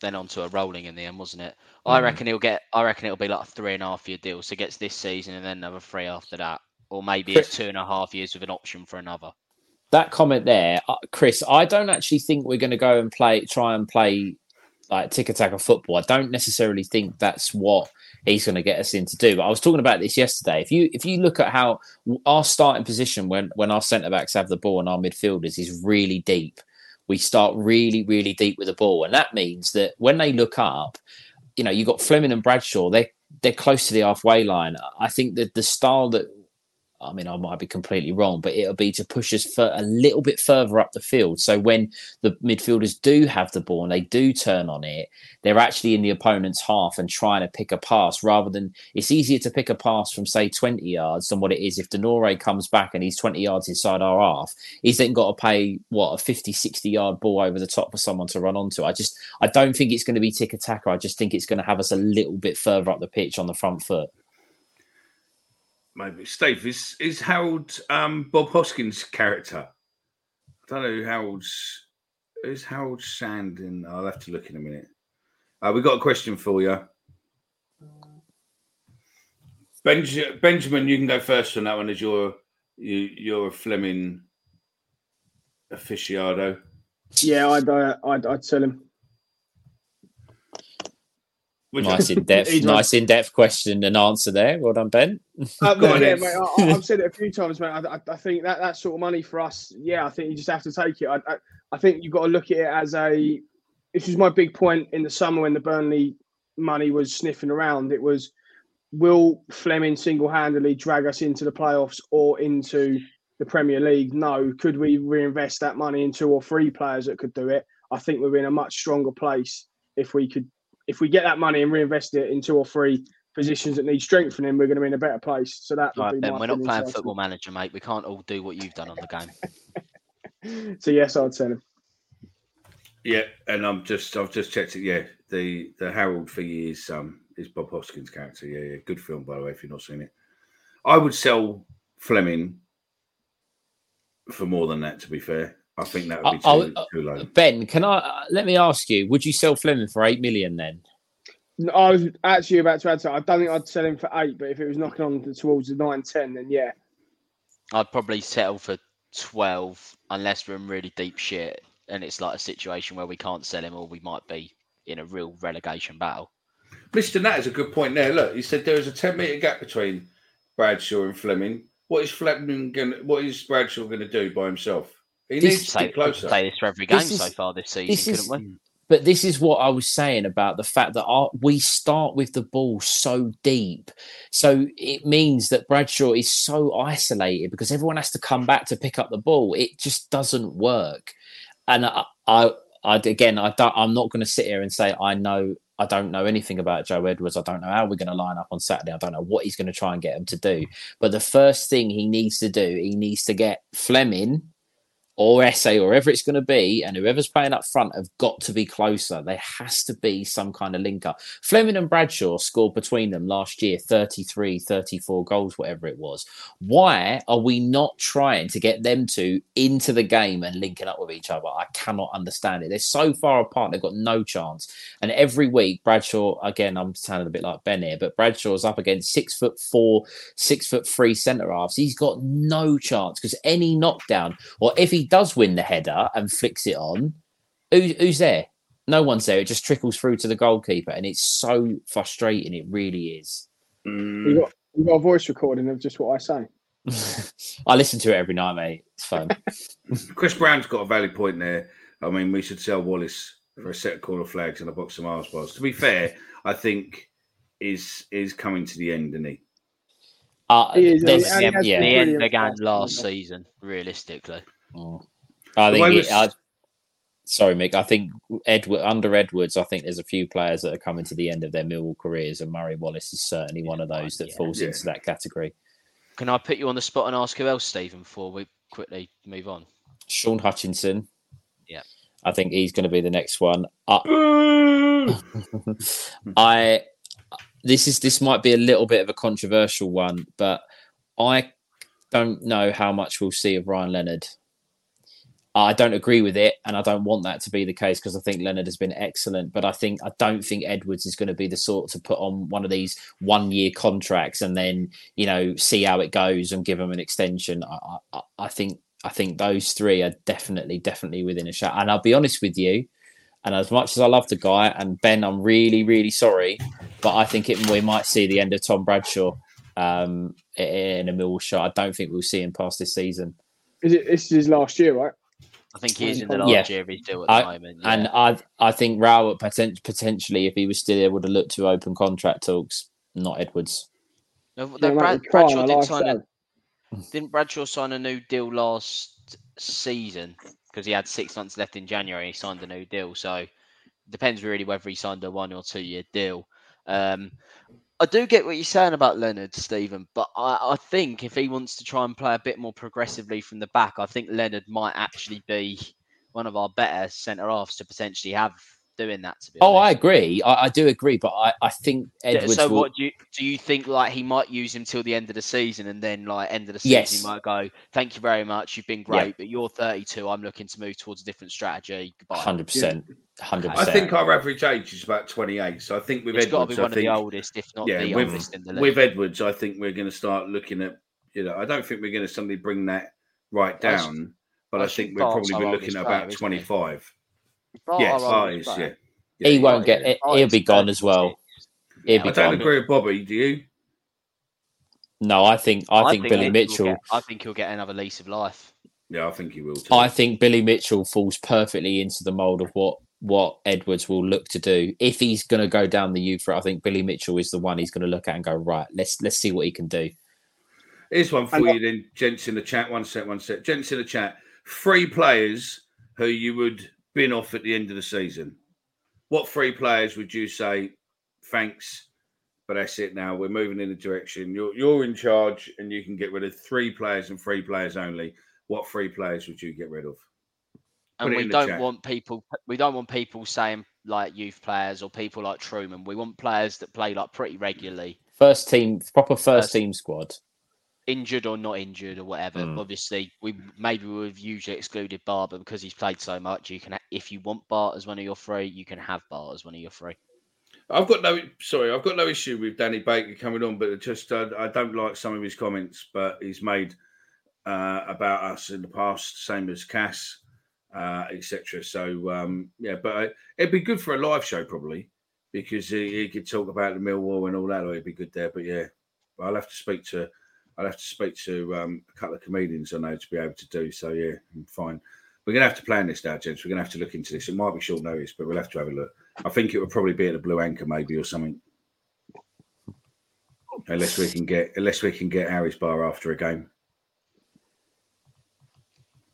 then onto a rolling in the end, wasn't it? I reckon he'll get. I reckon it'll be like a three and a half year deal. So he gets this season and then another three after that, or maybe it's two and a half years with an option for another. that comment there, uh, Chris, I don't actually think we're going to go and play, try and play like tiki-taka of football. I don't necessarily think that's what he's going to get us in to do. But I was talking about this yesterday. If you if you look at how our starting position when when our centre backs have the ball and our midfielders is really deep, we start really really deep with the ball, and that means that when they look up, you know, you have got Flemming and Bradshaw. They they're close to the halfway line. I think that the style that I mean, I might be completely wrong, but it'll be to push us for a little bit further up the field. So when the midfielders do have the ball and they do turn on it, they're actually in the opponent's half and trying to pick a pass rather than it's easier to pick a pass from say 20 yards than what it is if De Norre comes back and he's 20 yards inside our half. He's then got to pay what a 50, 60 yard ball over the top for someone to run onto. I just I don't think it's going to be tick attacker. I just think it's going to have us a little bit further up the pitch on the front foot. Maybe Steve is is Harold um, Bob Hoskins' character. I don't know who Harold's is Harold Shand in. I'll have to look in a minute. Uh, we got a question for you. Benj- Benjamin, you can go first on that one as you're you, you're a Flemming aficionado. Yeah, I'd, uh, I'd, I'd sell him. Which Nice in depth, nice in depth question and answer there. Well done, Ben. Uh, Go on, yeah, mate, I, I've said it a few times, mate. I, I, I think that that sort of money for us, yeah, I think you just have to take it. I, I, I think you've got to look at it as a. This was my big point in the summer when the Burnley money was sniffing around. It was, will Flemming single-handedly drag us into the playoffs or into the Premier League? No. Could we reinvest that money in two or three players that could do it? I think we're in a much stronger place if we could, if we get that money and reinvest it in two or three positions that need strengthening, we're going to be in a better place. So that would Right, be Ben, we're not playing football manager, mate. We can't all do what you've done on the game. So yes, I'd sell him. Yeah, and I'm just I've just checked it. Yeah, the the Harold figgy is um is Bob Hoskins' character. Yeah, yeah, good film by the way. If you've not seen it, I would sell Flemming for more than that. To be fair, I think that would be too, I- I- too low. Ben, can I uh, let me ask you? Would you sell Flemming for eight million then? No, I was actually about to add to. it. I don't think I'd sell him for eight, but if it was knocking on towards the nine, ten, then yeah. I'd probably settle for twelve unless we're in really deep shit. and it's like a situation where we can't sell him, or we might be in a real relegation battle. Mr. Nat is a good point there. Look, he said there is a 10 metre gap between Bradshaw and Flemming. What is Flemming going What is Bradshaw going to do by himself? He This- needs to Say, closer. say this for every game This is- so far this season, this couldn't is- we? But this is what I was saying about the fact that our, we start with the ball so deep. So it means that Bradshaw is so isolated because everyone has to come back to pick up the ball. It just doesn't work. And I, I, I again, I don't, I'm not going to sit here and say I know. I don't know anything about Joe Edwards. I don't know how we're going to line up on Saturday. I don't know what he's going to try and get him to do. But the first thing he needs to do, he needs to get Flemming or Esse or wherever it's going to be, and whoever's playing up front have got to be closer. There has to be some kind of link up. Flemming and Bradshaw scored between them last year 33, 34 goals, whatever it was. Why are we not trying to get them two into the game and linking up with each other? I cannot understand it. They're so far apart, they've got no chance. And every week, Bradshaw, again, I'm sounding a bit like Ben here, but Bradshaw's up against six foot four, six foot three centre halves. He's got no chance because any knockdown, or if he does win the header and flicks it on, who, who's there? No one's there. It just trickles through to the goalkeeper, and it's so frustrating. It really is. Mm, You got you got a voice recording of just what I say. I listen to it every night, mate. It's fun. Chris Brown's got a valid point there. I mean, we should sell Wallace for a set of corner flags and a box of Mars bars. To be fair, I think is is coming to the end, isn't he? Uh, He is, there's- and he yeah, The end brilliant began last last season. season, realistically. Mm. I think. It, was- I, sorry, Mick. I think Edward under Edwards. I think there's a few players that are coming to the end of their Millwall careers, and Murray Wallace is certainly one of those that yeah. falls Yeah. into that category. Can I put you on the spot and ask who else, Stephen, before we quickly move on? Shaun Hutchinson. Yeah. I think he's going to be the next one. Uh, I this is this might be a little bit of a controversial one, but I don't know how much we'll see of Ryan Leonard. I don't agree with it, and I don't want that to be the case because I think Leonard has been excellent. But I think I don't think Edwards is going to be the sort to put on one of these one-year contracts and then you know see how it goes and give him an extension. I, I, I think I think those three are definitely definitely within a shot. And I'll be honest with you, and as much as I love the guy and Ben, I'm really really sorry, but I think it, we might see the end of Tom Bradshaw um, in a Millwall shot. I don't think we'll see him past this season. Is it? This is his last year, right? I think he's in the Yeah. last year of his deal at the I- moment. Yeah. And I I think Rowett poten- potentially, if he was still there, would have looked to open contract talks. Not Edwards. No, Yeah, no, Brad, we cry on Bradshaw did live sign a, show. didn't Bradshaw sign a new deal last season because he had six months left in January. He signed a new deal, so it depends really whether he signed a one or two year deal. Um, I do get what you're saying about Leonard, Stephen, but I, I think if he wants to try and play a bit more progressively from the back, I think Leonard might actually be one of our better centre halves to potentially have doing that. To be Oh, I agree. I, I do agree, but I, I think Edwards so will. what do you do you think like he might use him till the end of the season and then like end of the season Yes. he might go thank you very much you've been Yeah. great but you're 32 I'm looking to move towards a different strategy goodbye Hundred percent, Hundred percent. I think our average age is about 28. So I think with it's got to Edwards, be I one of think, the oldest if not yeah, the with, oldest in the league. with Edwards, I think we're going to start looking at, you know, I don't think we're going to suddenly bring that right I s- down, but I I, think think we'll probably be looking at about isn't 25. Bart, yes, our Bart is, yeah. Yeah, he yeah, won't get. It, oh, he'll be gone as well. He'll Yeah, be I don't gone. agree with Bobby, do you? No, I think. I, think, Billy Mitchell. get- I think he'll get another lease of life Yeah, I think he will too. I think Billy Mitchell falls perfectly into the mold of what what Edwards will look to do if he's going to go down the youth route. I think Billy Mitchell is the one he's going to look at and go right. Let's let's see what he can do. Here's one for And- you then, gents in the chat. One set, one set, Gents in the chat. Three players who you would bin off at the end of the season. What three players would you say, thanks, but that's it now. We're moving in a direction. You're you're in charge and you can get rid of three players and three players only. What three players would you get rid of? and Put it we don't chat. want people we don't want people saying like youth players or people like Truman we want players that play like pretty regularly First team, proper first First- team squad. Injured or not injured or whatever. Mm. Obviously, we maybe we've usually excluded Barber because he's played so much. You can, if you want Bart as one of your three, you can have Bart as one of your three. I've got no sorry, I've got no issue with Danny Baker coming on, but just uh, I don't like some of his comments, but he's made uh, about us in the past, same as Cass. uh, etc. So um, yeah, but uh, it'd be good for a live show probably because he, he could talk about the Millwall and all that. It'd be good there. But yeah, I'll have to speak to I'll have to speak to um, a couple of comedians I know to be able to do. So yeah, I'm fine. We're gonna have to plan this now, gents. We're gonna have to look into this. It might be short notice, but we'll have to have a look. I think it would probably be at the Blue Anchor maybe or something. Unless we can get unless we can get Harry's bar after a game.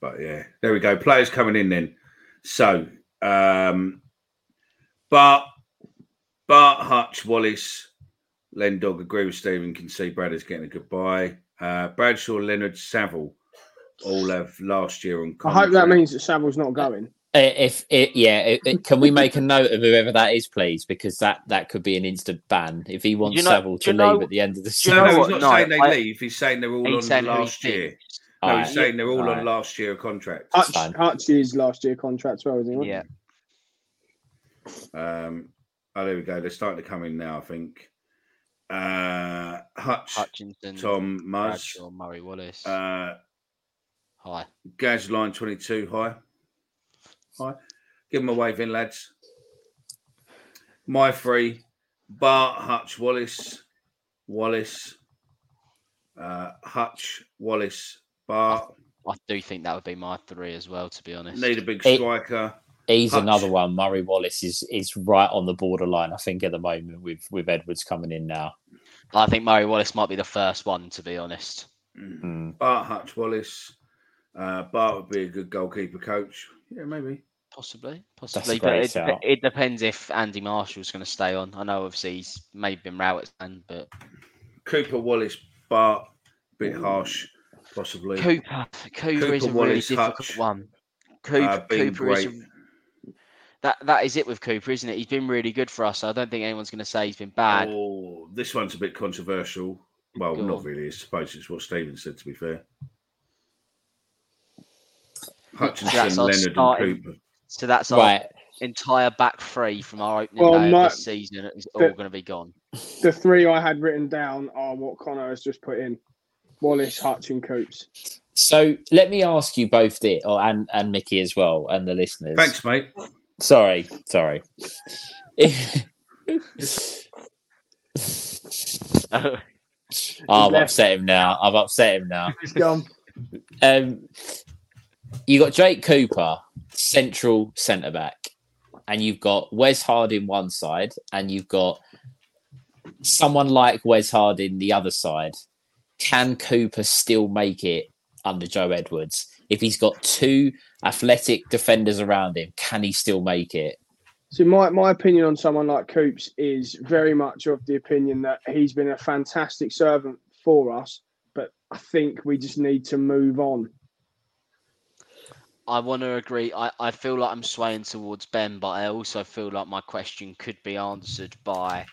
But yeah, there we go. Players coming in then. So um but but Hutch, Wallace, Lendog agree with Stephen, can see Brad is getting a goodbye. Uh Bradshaw, Leonard, Saville all have last year on I hope that means that Saville's not going. Uh, If it, yeah, it, it- can we make a note of whoever that is, please? Because that that could be an instant ban if he wants You know- Saville do to you know- leave at the end of the season. you No, know he's not No, saying they I- leave. He's saying they're all on saying last year. thinks. No, Alright. he's saying they're all on Alright. last year contract. Hutch, fine. Hutch is last year contract as well, isn't he? Yeah. Um, oh, there we go. They're starting to come in now. I think. Uh, Hutch, Hutchinson, Tom Muzz, Bradshaw, Murray Wallace. uh, Hi. Gaz line twenty two. Hi, hi. Give them a wave in, lads. My three: Bart, Hutch, Wallace, Wallace, uh, Hutch, Wallace, Bart. I do think that would be my three as well, to be honest. Need a big It- striker. He's Hutch. another one. Murray Wallace is is right on the borderline. I think at the moment with with Edwards coming in now. I think Murray Wallace might be the first one, to be honest. Mm. Bart, Hutch, Wallace. Uh, Bart would be a good goalkeeper coach. Yeah, maybe. Possibly, possibly, but it, it depends if Andy Marshall's going to stay on. I know, obviously, he's maybe been Rowett's hand, but Cooper, Wallace, Bart. Bit harsh, possibly. Cooper, Cooper, is a Cooper, really difficult Hutch. one. Cooper, Uh, Cooper is a, great. That that is it with Cooper, isn't it? He's been really good for us. So I don't think anyone's going to say he's been bad. Oh, this one's a bit controversial. Well, Go not on. really. I suppose it's what Stephen said. To be fair, Hutchinson, That's Leonard, starting- and Cooper. So that's our Right. entire back three from our opening Well, day my- of this season is all going to be gone. The three I had written down are what Connor has just put in: Wallace, Hutch, and Coops. So let me ask you both this, or and and Mickey as well, and the listeners. Thanks, mate. Sorry, sorry. Oh, I've upset him now. I've upset him now. He's gone. Um, you got Jake Cooper, central centre back, and you've got Wes Harding one side, and you've got someone like Wes Harding the other side. Can Cooper still make it under Joe Edwards? If he's got two athletic defenders around him, can he still make it? So my, my opinion on someone like Coops is very much of the opinion that he's been a fantastic servant for us, but I think we just need to move on. I want to agree. I, I feel like I'm swaying towards Ben, but I also feel like my question could be answered by.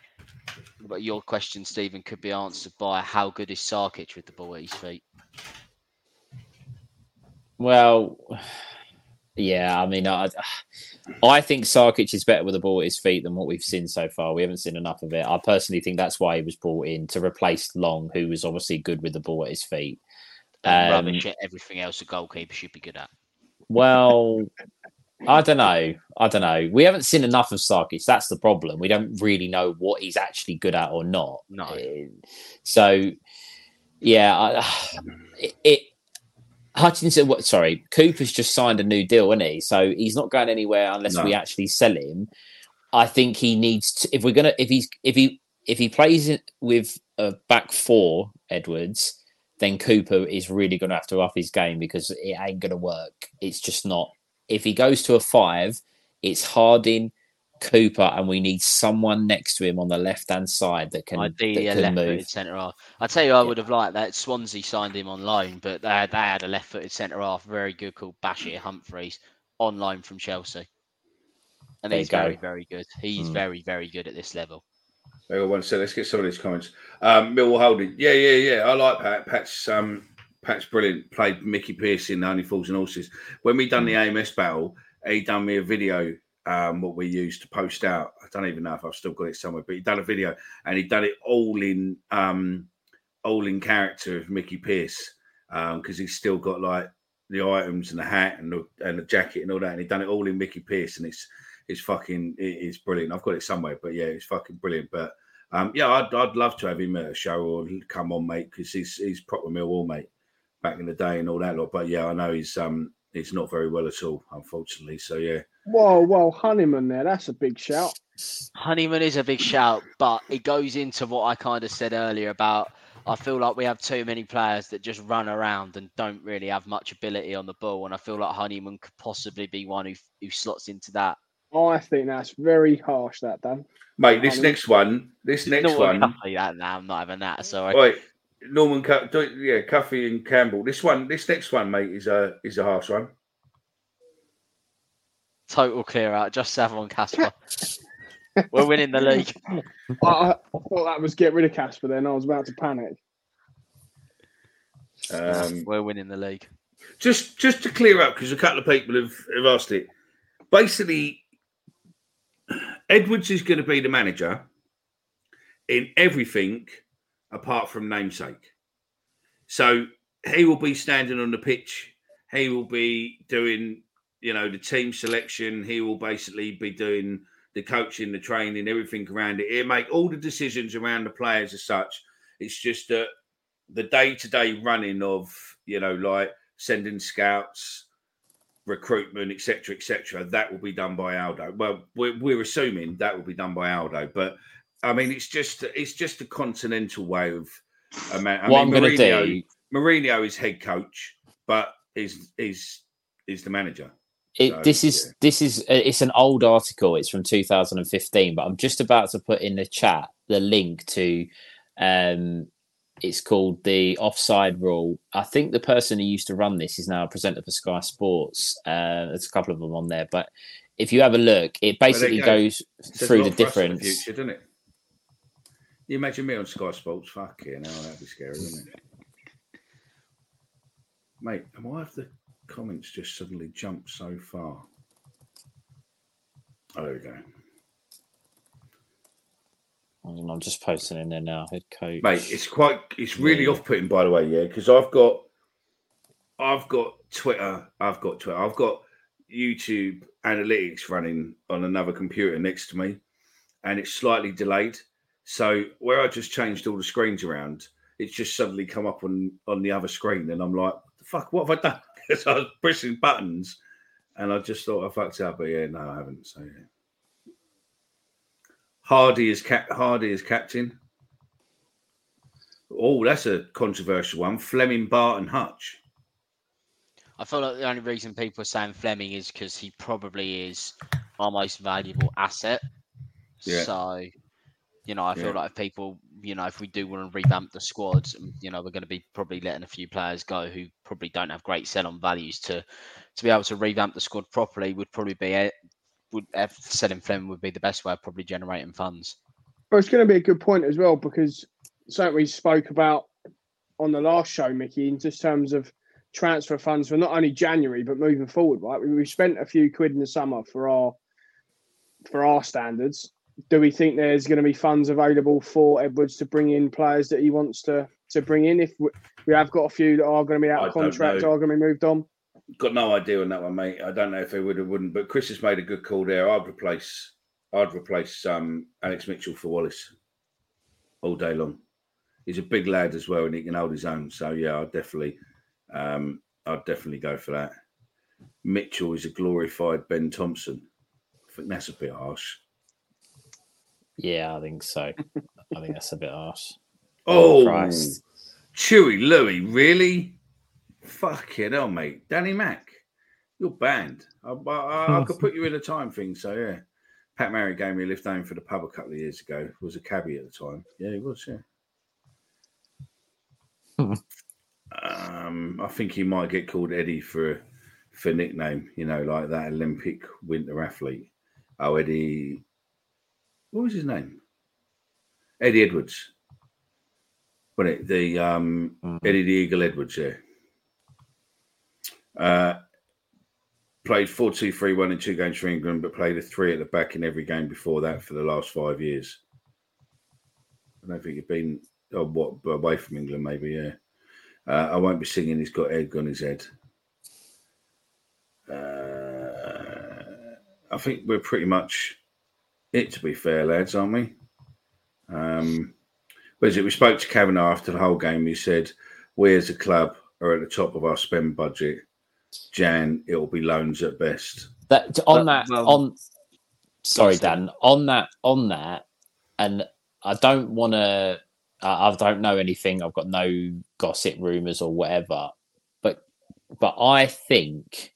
But your question, Stephen, could be answered by how good is Sarkic with the ball at his feet? Well, yeah, I mean, I, I think Sarkic is better with the ball at his feet than what we've seen so far. We haven't seen enough of it. I personally think that's why he was brought in to replace Long, who was obviously good with the ball at his feet. And Um, rubbish at everything else a goalkeeper should be good at. Well, I don't know. I don't know. We haven't seen enough of Sarkic. That's the problem. We don't really know what he's actually good at or not. No. Uh, So, yeah, I, it, it Hutchinson. What? Sorry, Cooper's just signed a new deal, isn't he? So he's not going anywhere unless No. we actually sell him. I think he needs to. If we're gonna, if he's, if he, if he plays it with a back four, Edwards, then Cooper is really going to have to up his game because it ain't going to work. It's just not. If he goes to a five, it's Harding, Cooper, and we need someone next to him on the left hand side that can, Ideally, that a can left-footed centre half. I tell you, I would have liked that. Swansea signed him on loan, but they had, they had a left-footed centre half, very good, called Bashir Humphreys, on loan from Chelsea, and There he's very, go. very good. He's Mm. very, very good at this level. Hang on one sec. Let's get some of these comments. Um, Millwall Holding. Yeah, yeah, yeah. I like Pat. Pat's um, Pat's brilliant. Played Mickey Pearson, the Only Fools and Horses. When we done the AMS battle, he done me a video. Um, what we used to post out. I don't even know if I've still got it somewhere, but he done a video and he done it all in um, all in character of Mickey Pearce because he's still got like the items and the hat and the, and the jacket and all that, and he done it all in Mickey Pearce, and it's it's fucking it, it's brilliant. I've got it somewhere, but yeah, it's fucking brilliant. But um, yeah, I'd, I'd love to have him at a show or come on, mate, because he's he's proper Millwall, mate, back in the day and all that lot. But yeah, I know he's um he's not very well at all, unfortunately. So yeah, Whoa, whoa, Honeyman there. That's a big shout. Honeyman is a big shout, but it goes into what I kind of said earlier about I feel like we have too many players that just run around and don't really have much ability on the ball, and I feel like Honeyman could possibly be one who who slots into that. I think that's very harsh, that Dan. mate, this Honeyman. next one, this next No one, Cuffy, that, nah, I'm not having that. Sorry. Wait, Norman, Cu- yeah, Cuffy and Campbell. This one, this next one, mate, is a is a harsh one. Total clear out. Just Savon Casper. We're winning the league. I, I thought that was get rid of Casper. Then I was about to panic. Um, We're winning the league. just just to clear up because a couple of people have, have asked it. Basically, Edwards is going to be the manager in everything apart from namesake. So he will be standing on the pitch. He will be doing, you know, the team selection. He will basically be doing the coaching, the training, everything around it. He'll make all the decisions around the players as such. It's just that the day-to-day running of, you know, like sending scouts, recruitment, etc., etc. That will be done by Aldo. Well, we're, we're assuming that will be done by Aldo, but I mean, it's just it's just a continental way of. I mean, I what I'm going to do, Mourinho is head coach, but is is is the manager. it, So, this is yeah. this is uh, it's an old article. It's from 2015, but I'm just about to put in the chat the link to. Um, it's called the offside rule. I think the person who used to run this is now a presenter for Sky Sports. Uh, there's a couple of them on there, but if you have a look, it basically go. goes through the for us in difference. future, doesn't it? You imagine me on Sky Sports? Fuck yeah, now that'd be scary, wouldn't it? Mate, and why have the comments just suddenly jumped so far? Oh, there we go. And I'm just posting in there now. Head coach, mate. It's quite. It's really Yeah. off-putting, by the way. Yeah, because I've got, I've got Twitter. I've got Twitter. I've got YouTube analytics running on another computer next to me, and it's slightly delayed. So where I just changed all the screens around, it's just suddenly come up on on the other screen, and I'm like, the fuck, what have I done? Because I was pressing buttons, and I just thought I fucked up. But yeah, no, I haven't. So yeah. Hardy is cap. Hardy is captain. Oh, that's a controversial one. Flemming, Barton, Hutch. I feel like the only reason people are saying Flemming is because he probably is our most valuable asset. Yeah. So, you know, I feel Yeah. like if people, you know, if we do want to revamp the squad, um, you know, we're going to be probably letting a few players go who probably don't have great sell-on values to to be able to revamp the squad properly. Would probably be a, would uh, selling Flemming would be the best way of probably generating funds. But it's going to be a good point as well because something we spoke about on the last show, Mickey, in just terms of transfer funds for not only January but moving forward. Right, we, we spent a few quid in the summer for our for our standards. Do we think there's going to be funds available for Edwards to bring in players that he wants to to bring in? If we, we have got a few that are going to be out of contract, are going to be moved on. Got no idea on that one, mate. I don't know if they would or wouldn't, but Chris has made a good call there. I'd replace, I'd replace um, Alex Mitchell for Wallace all day long. He's a big lad as well, and he can hold his own. So yeah, I'd definitely, um, I'd definitely go for that. Mitchell is a glorified Ben Thompson. I think that's a bit harsh. Yeah, I think so. I think that's a bit harsh. Oh, Christ. Chewy Louie, really? Fucking hell, mate. Danny Mack, you're banned. I, I, I could put you in a time thing. So, yeah. Pat Murray gave me a lift home for the pub a couple of years ago. Was a cabbie at the time. Yeah, he was, yeah. um, I think he might get called Eddie for for nickname, you know, like that Olympic winter athlete. Oh, Eddie. What was his name? Eddie Edwards. Wasn't it? The um, Eddie the Eagle Edwards, yeah. Uh, played 4 2 3 1 in two games for England, but played a three at the back in every game before that for the last five years. I don't think he'd been oh, what away from England, maybe, yeah. Uh, I won't be singing He's Got Egg on His Head. uh, I think we're pretty much it. To be fair, lads, aren't we? Um, was it? We spoke to Kavanagh after the whole game. He said, "We as a club are at the top of our spend budget. Jan, it'll be loans at best." That on But- that well- on. Sorry, Sorry. Dan. On that on that, and I don't want to. I I don't know anything. I've got no gossip rumors or whatever. But but I think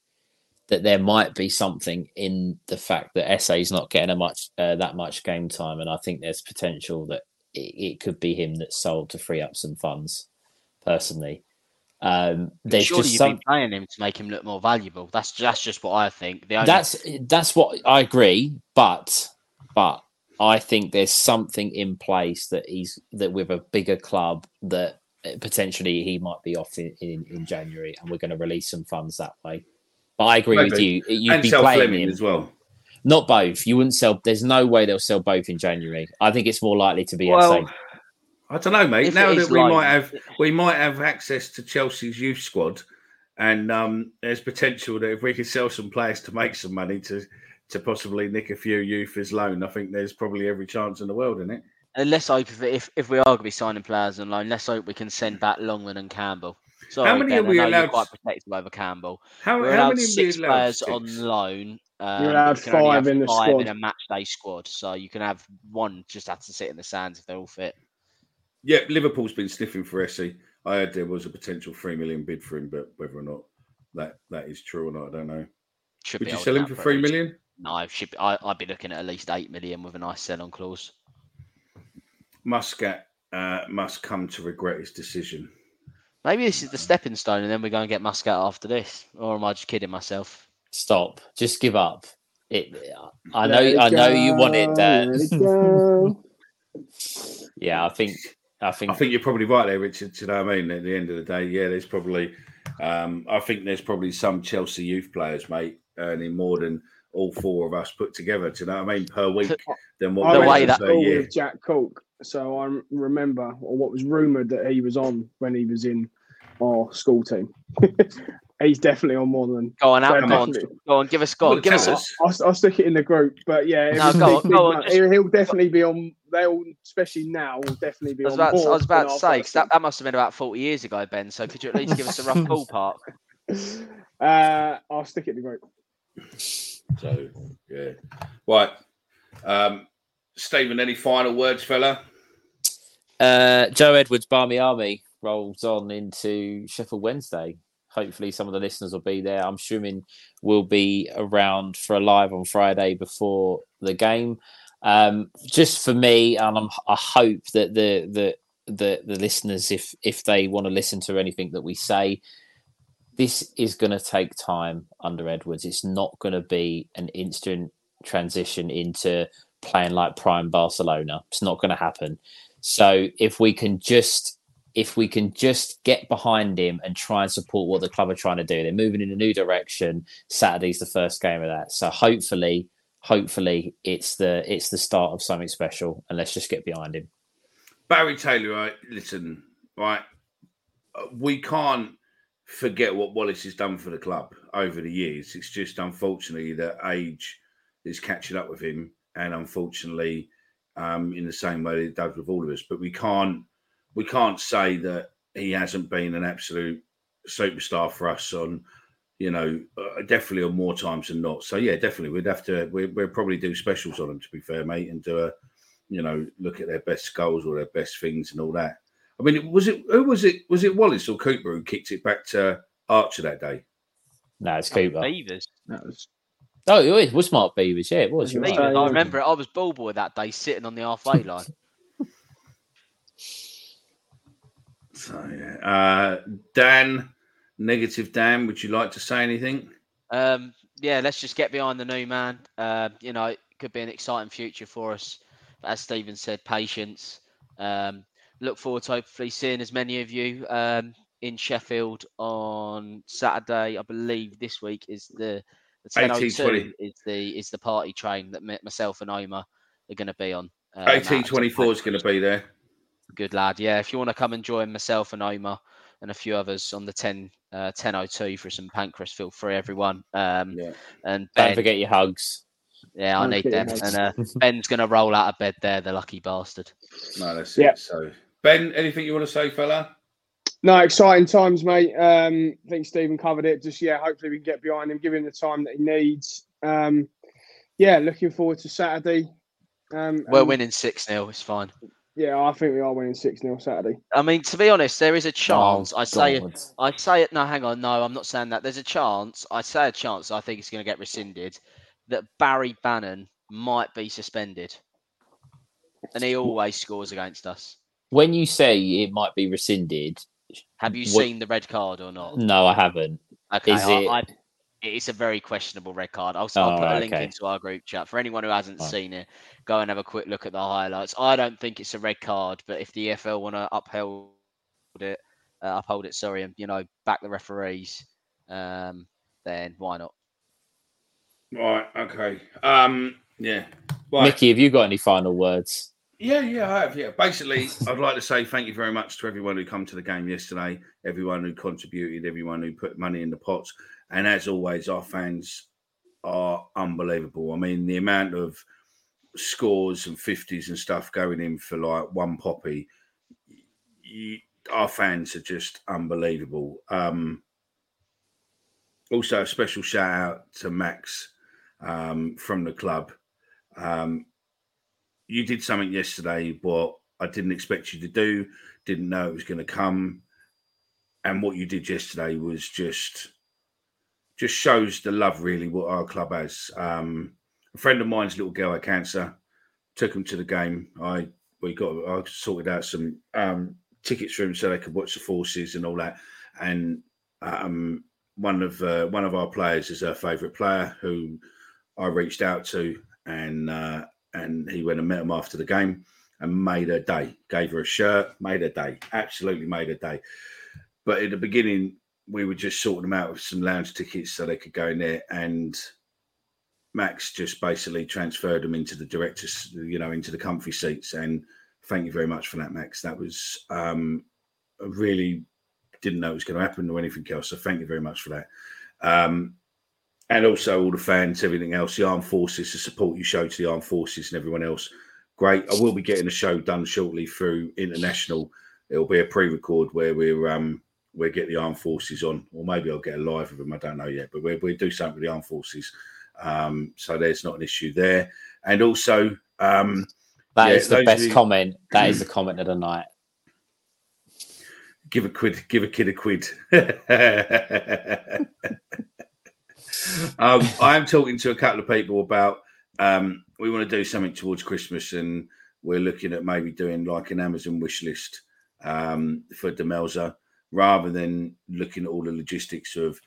that there might be something in the fact that Esse is not getting a much uh, that much game time, and I think there's potential that it, it could be him that's sold to free up some funds. Personally, um, there's Surely just you've some. been playing him to make him look more valuable. That's that's just what I think. The only That's that's what I agree, but but I think there's something in place that he's that with a bigger club that uh, potentially he might be off in, in, in January, and we're going to release some funds that way. But I agree with you. You'd and be sell playing Flemming him, as well. not both. You wouldn't sell. There's no way they'll sell both in January. I think it's more likely to be Well, Esse. I don't know, mate. If now that we like- might have we might have access to Chelsea's youth squad, and um, there's potential that if we could sell some players to make some money to to possibly nick a few youth as loan, I think there's probably every chance in the world in it. And let's hope if, if if we are going to be signing players on loan, let's hope we can send back Longman and Campbell. Sorry, how many Ben, are we I know allowed you're quite to- protective over Campbell. How, We're how allowed many six are we allowed? players on loan. Um, You're allowed but you can only five have in the five squad. in a match day squad, so you can have one just have to sit in the stands if they're all fit. Yeah, Liverpool's been sniffing for Esse. I heard there was a potential three million bid for him, but whether or not that that is true or not, I don't know. Should Would you sell him for three million? three least- million? No, should be, I, I'd be looking at at least eight million with a nice sell-on clause. Muscat uh, must come to regret his decision. Maybe this is the stepping stone, and then we're going to get Muscat after this. Or am I just kidding myself? Stop. Just give up. It. I know. It I know you want it. Dan. let it go. yeah, I think. I think. I think you're probably right there, Richard. Do you know what I mean? At the end of the day, yeah, there's probably, um, I think there's probably some Chelsea youth players, mate, earning more than all four of us put together. Do you know what I mean? Per week than what The way that- per school year. with Jack Cook, so I remember, or what was rumoured that he was on when he was in our school team. He's definitely on more than. Go on, out, go on, go on, give us, go on, give us. a- us. I'll, I'll stick it in the group, but yeah, No, go on, big go on, just- He'll, he'll definitely be on. They'll, especially now, will definitely be I was on. about, I was about to say say, 'cause first that, that must have been about 40 years ago, Ben. So could you at least give us a rough ballpark? Uh, I'll stick it in the group. So, yeah. Right. Um, Stephen, any final words, fella? Uh, Joe Edwards, Barmy Army rolls on into Sheffield Wednesday. Hopefully, some of the listeners will be there. I'm assuming we'll be around for a live on Friday before the game. Um, just for me, and I'm, I hope that the the the the listeners, if if they want to listen to anything that we say, this is going to take time under Edwards. It's not going to be an instant transition into playing like prime Barcelona. It's not going to happen. So if we can just if we can just get behind him and try and support what the club are trying to do, they're moving in a new direction. Saturday's the first game of that. So hopefully, hopefully it's the it's the start of something special and let's just get behind him. Barry Taylor, right? Listen, right? uh, We can't forget what Wallace has done for the club over the years. It's just unfortunately that age is catching up with him, and unfortunately, um, in the same way it does with all of us. But we can't we can't say that he hasn't been an absolute superstar for us on. You know, uh, definitely on more times than not. So yeah, definitely we'd have to. We, we'd probably do specials on him to be fair, mate, and do a you know, look at their best goals or their best things and all that. I mean, was it who was it? Was it Wallace or Cooper who kicked it back to Archer that day? No, it's Cooper. Beevers. That was Oh, it was was Mark Beevers. Yeah, it was. Beevers. right. Beevers. I remember it. I was ball boy that day, sitting on the halfway line. So yeah, uh, Dan, negative Dan. Would you like to say anything? Um, yeah, let's just get behind the new man. Uh, you know, it could be an exciting future for us. But as Stephen said, patience. Um, look forward to hopefully seeing as many of you um, in Sheffield on Saturday. I believe this week is the the 10:02 is the is the party train that myself and Omar are going to be on. um, Eighteen at- twenty four is going to be there. Good lad. Yeah, if you want to come and join myself and Omar and a few others on the 10 uh, 10.02 for St Pancras. Feel free, everyone. Um, Yeah. And Don't forget your hugs. yeah, I Don't need them. your And uh, Ben's going to roll out of bed there, the lucky bastard. No, that's Yeah. it. So, Ben, anything you want to say, fella? No, exciting times, mate. Um, I think Stephen covered it. Just yeah, hopefully we can get behind him, give him the time that he needs. Um, yeah, looking forward to Saturday. Um, We're winning 6 0. It's fine. Yeah, I think we are winning six 0 Saturday. I mean, to be honest, there is a chance. I say God. I say it. No, hang on. No, I'm not saying that. There's a chance. I say a chance. I think it's going to get rescinded. That Barry Bannan might be suspended, and he always scores against us. When you say it might be rescinded, Have you What- seen the red card or not? no, I haven't. Okay, Is I, it- I, it's a very questionable red card. I'll, I'll Oh, put a link okay. into our group chat for anyone who hasn't Right. seen it. Go and have a quick look at the highlights. I don't think it's a red card, but if the EFL want to uphold it, uh, uphold it, sorry, and you know back the referees, um, then why not? Right. Okay. Um. Yeah. Right. Mickey, have you got any final words? Yeah, yeah, I have. Yeah, basically, I'd like to say thank you very much to everyone who come to the game yesterday, everyone who contributed, everyone who put money in the pots, and as always, our fans are unbelievable. I mean, the amount of scores and fifties and stuff going in for like one poppy, you, our fans are just unbelievable. Um, also, a special shout out to Max um, from the club. Um, you did something yesterday what I didn't expect you to do, didn't know it was going to come. And what you did yesterday was just just shows the love really what our club has. Um, a friend of mine's little girl had cancer, took him to the game. I we got I sorted out some um, tickets for him so they could watch the forces and all that. And um, one of uh, one of our players is her favourite player who I reached out to and uh, and he went and met him after the game and made her day. Gave her a shirt, made her day. Absolutely made her day. But in the beginning, we were just sorting them out with some lounge tickets so they could go in there. And Max just basically transferred them into the directors, you know, into the comfy seats. And thank you very much for that, Max. That was um, really didn't know it was going to happen or anything else. So thank you very much for that. Um, and also all the fans, everything else, the armed forces, the support you show to the armed forces and everyone else. Great. I will be getting a show done shortly through international. It'll be a pre-record where we're um we'll get the armed forces on, or maybe I'll get a live of them. I don't know yet, but we'll, we'll do something with the armed forces. Um, so there's not an issue there. And also, um, That Yeah, is the best who- comment. That is the comment of the night. give a quid, give a kid a quid. um, I'm talking to a couple of people about um, we want to do something towards Christmas, and we're looking at maybe doing like an Amazon wish list um, for Demelza, rather than looking at all the logistics of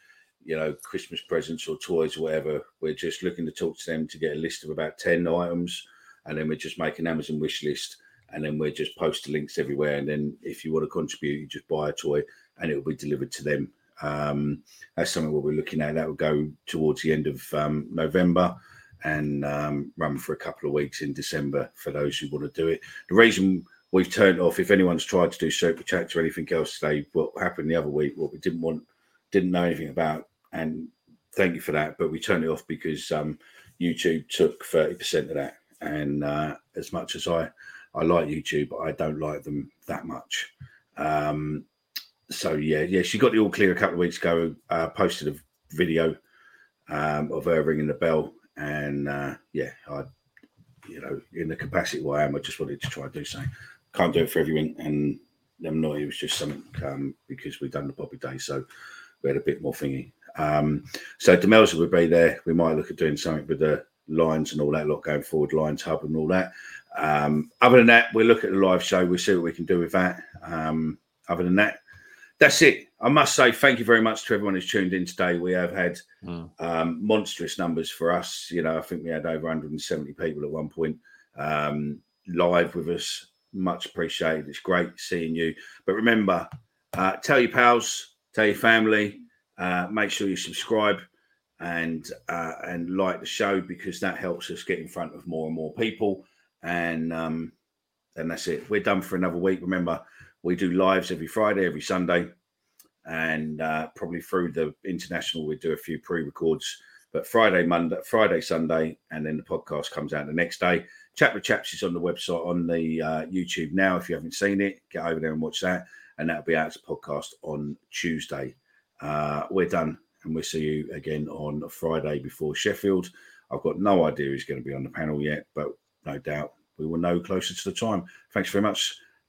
you know Christmas presents or toys or whatever. We're just looking to talk to them to get a list of about ten items, and then we're just make an Amazon wish list and then we're just posting links everywhere. And then if you want to contribute, you just buy a toy and it will be delivered to them. Um, that's something we'll be looking at. That will go towards the end of um, November and um, run for a couple of weeks in December for those who want to do it. The reason we've turned off, if anyone's tried to do super chats or anything else today, what happened the other week, what we didn't want, didn't know anything about, and thank you for that. But we turned it off because um, YouTube took 30% of that. And uh, as much as I I like YouTube, I don't like them that much. Um, so yeah, yeah, she got the all clear a couple of weeks ago. Uh, posted a video um, of her ringing the bell, and uh, yeah, I, you know, in the capacity where I am, I just wanted to try and do something. Can't do it for everything, and them not. It was just something um, because we've done the Poppy Day, so we had a bit more thingy. Um, so Demelza would be there. We might look at doing something with the lines and all that lot going forward, lines hub and all that. Um, other than that, we'll look at the live show. We'll see what we can do with that. Um, other than that, that's it. I must say thank you very much to everyone who's tuned in today. We have had Mm. um, monstrous numbers for us. You know, I think we had over 170 people at one point um, live with us. Much appreciated. It's great seeing you. But remember, uh, tell your pals, tell your family, uh, make sure you subscribe and uh, and like the show because that helps us get in front of more and more people. And um, and that's it. We're done for another week. Remember, we do lives every Friday, every Sunday. and uh, probably through the international, we do a few pre-records. But Friday, Monday, Friday, Sunday, and then the podcast comes out the next day. Chat with Chaps is on the website on the uh, YouTube now. If you haven't seen it, get over there and watch that, and that'll be out as a podcast on Tuesday. Uh, we're done, and we'll see you again on Friday before Sheffield. I've got no idea who's going to be on the panel yet, but no doubt we will know closer to the time. Thanks very much,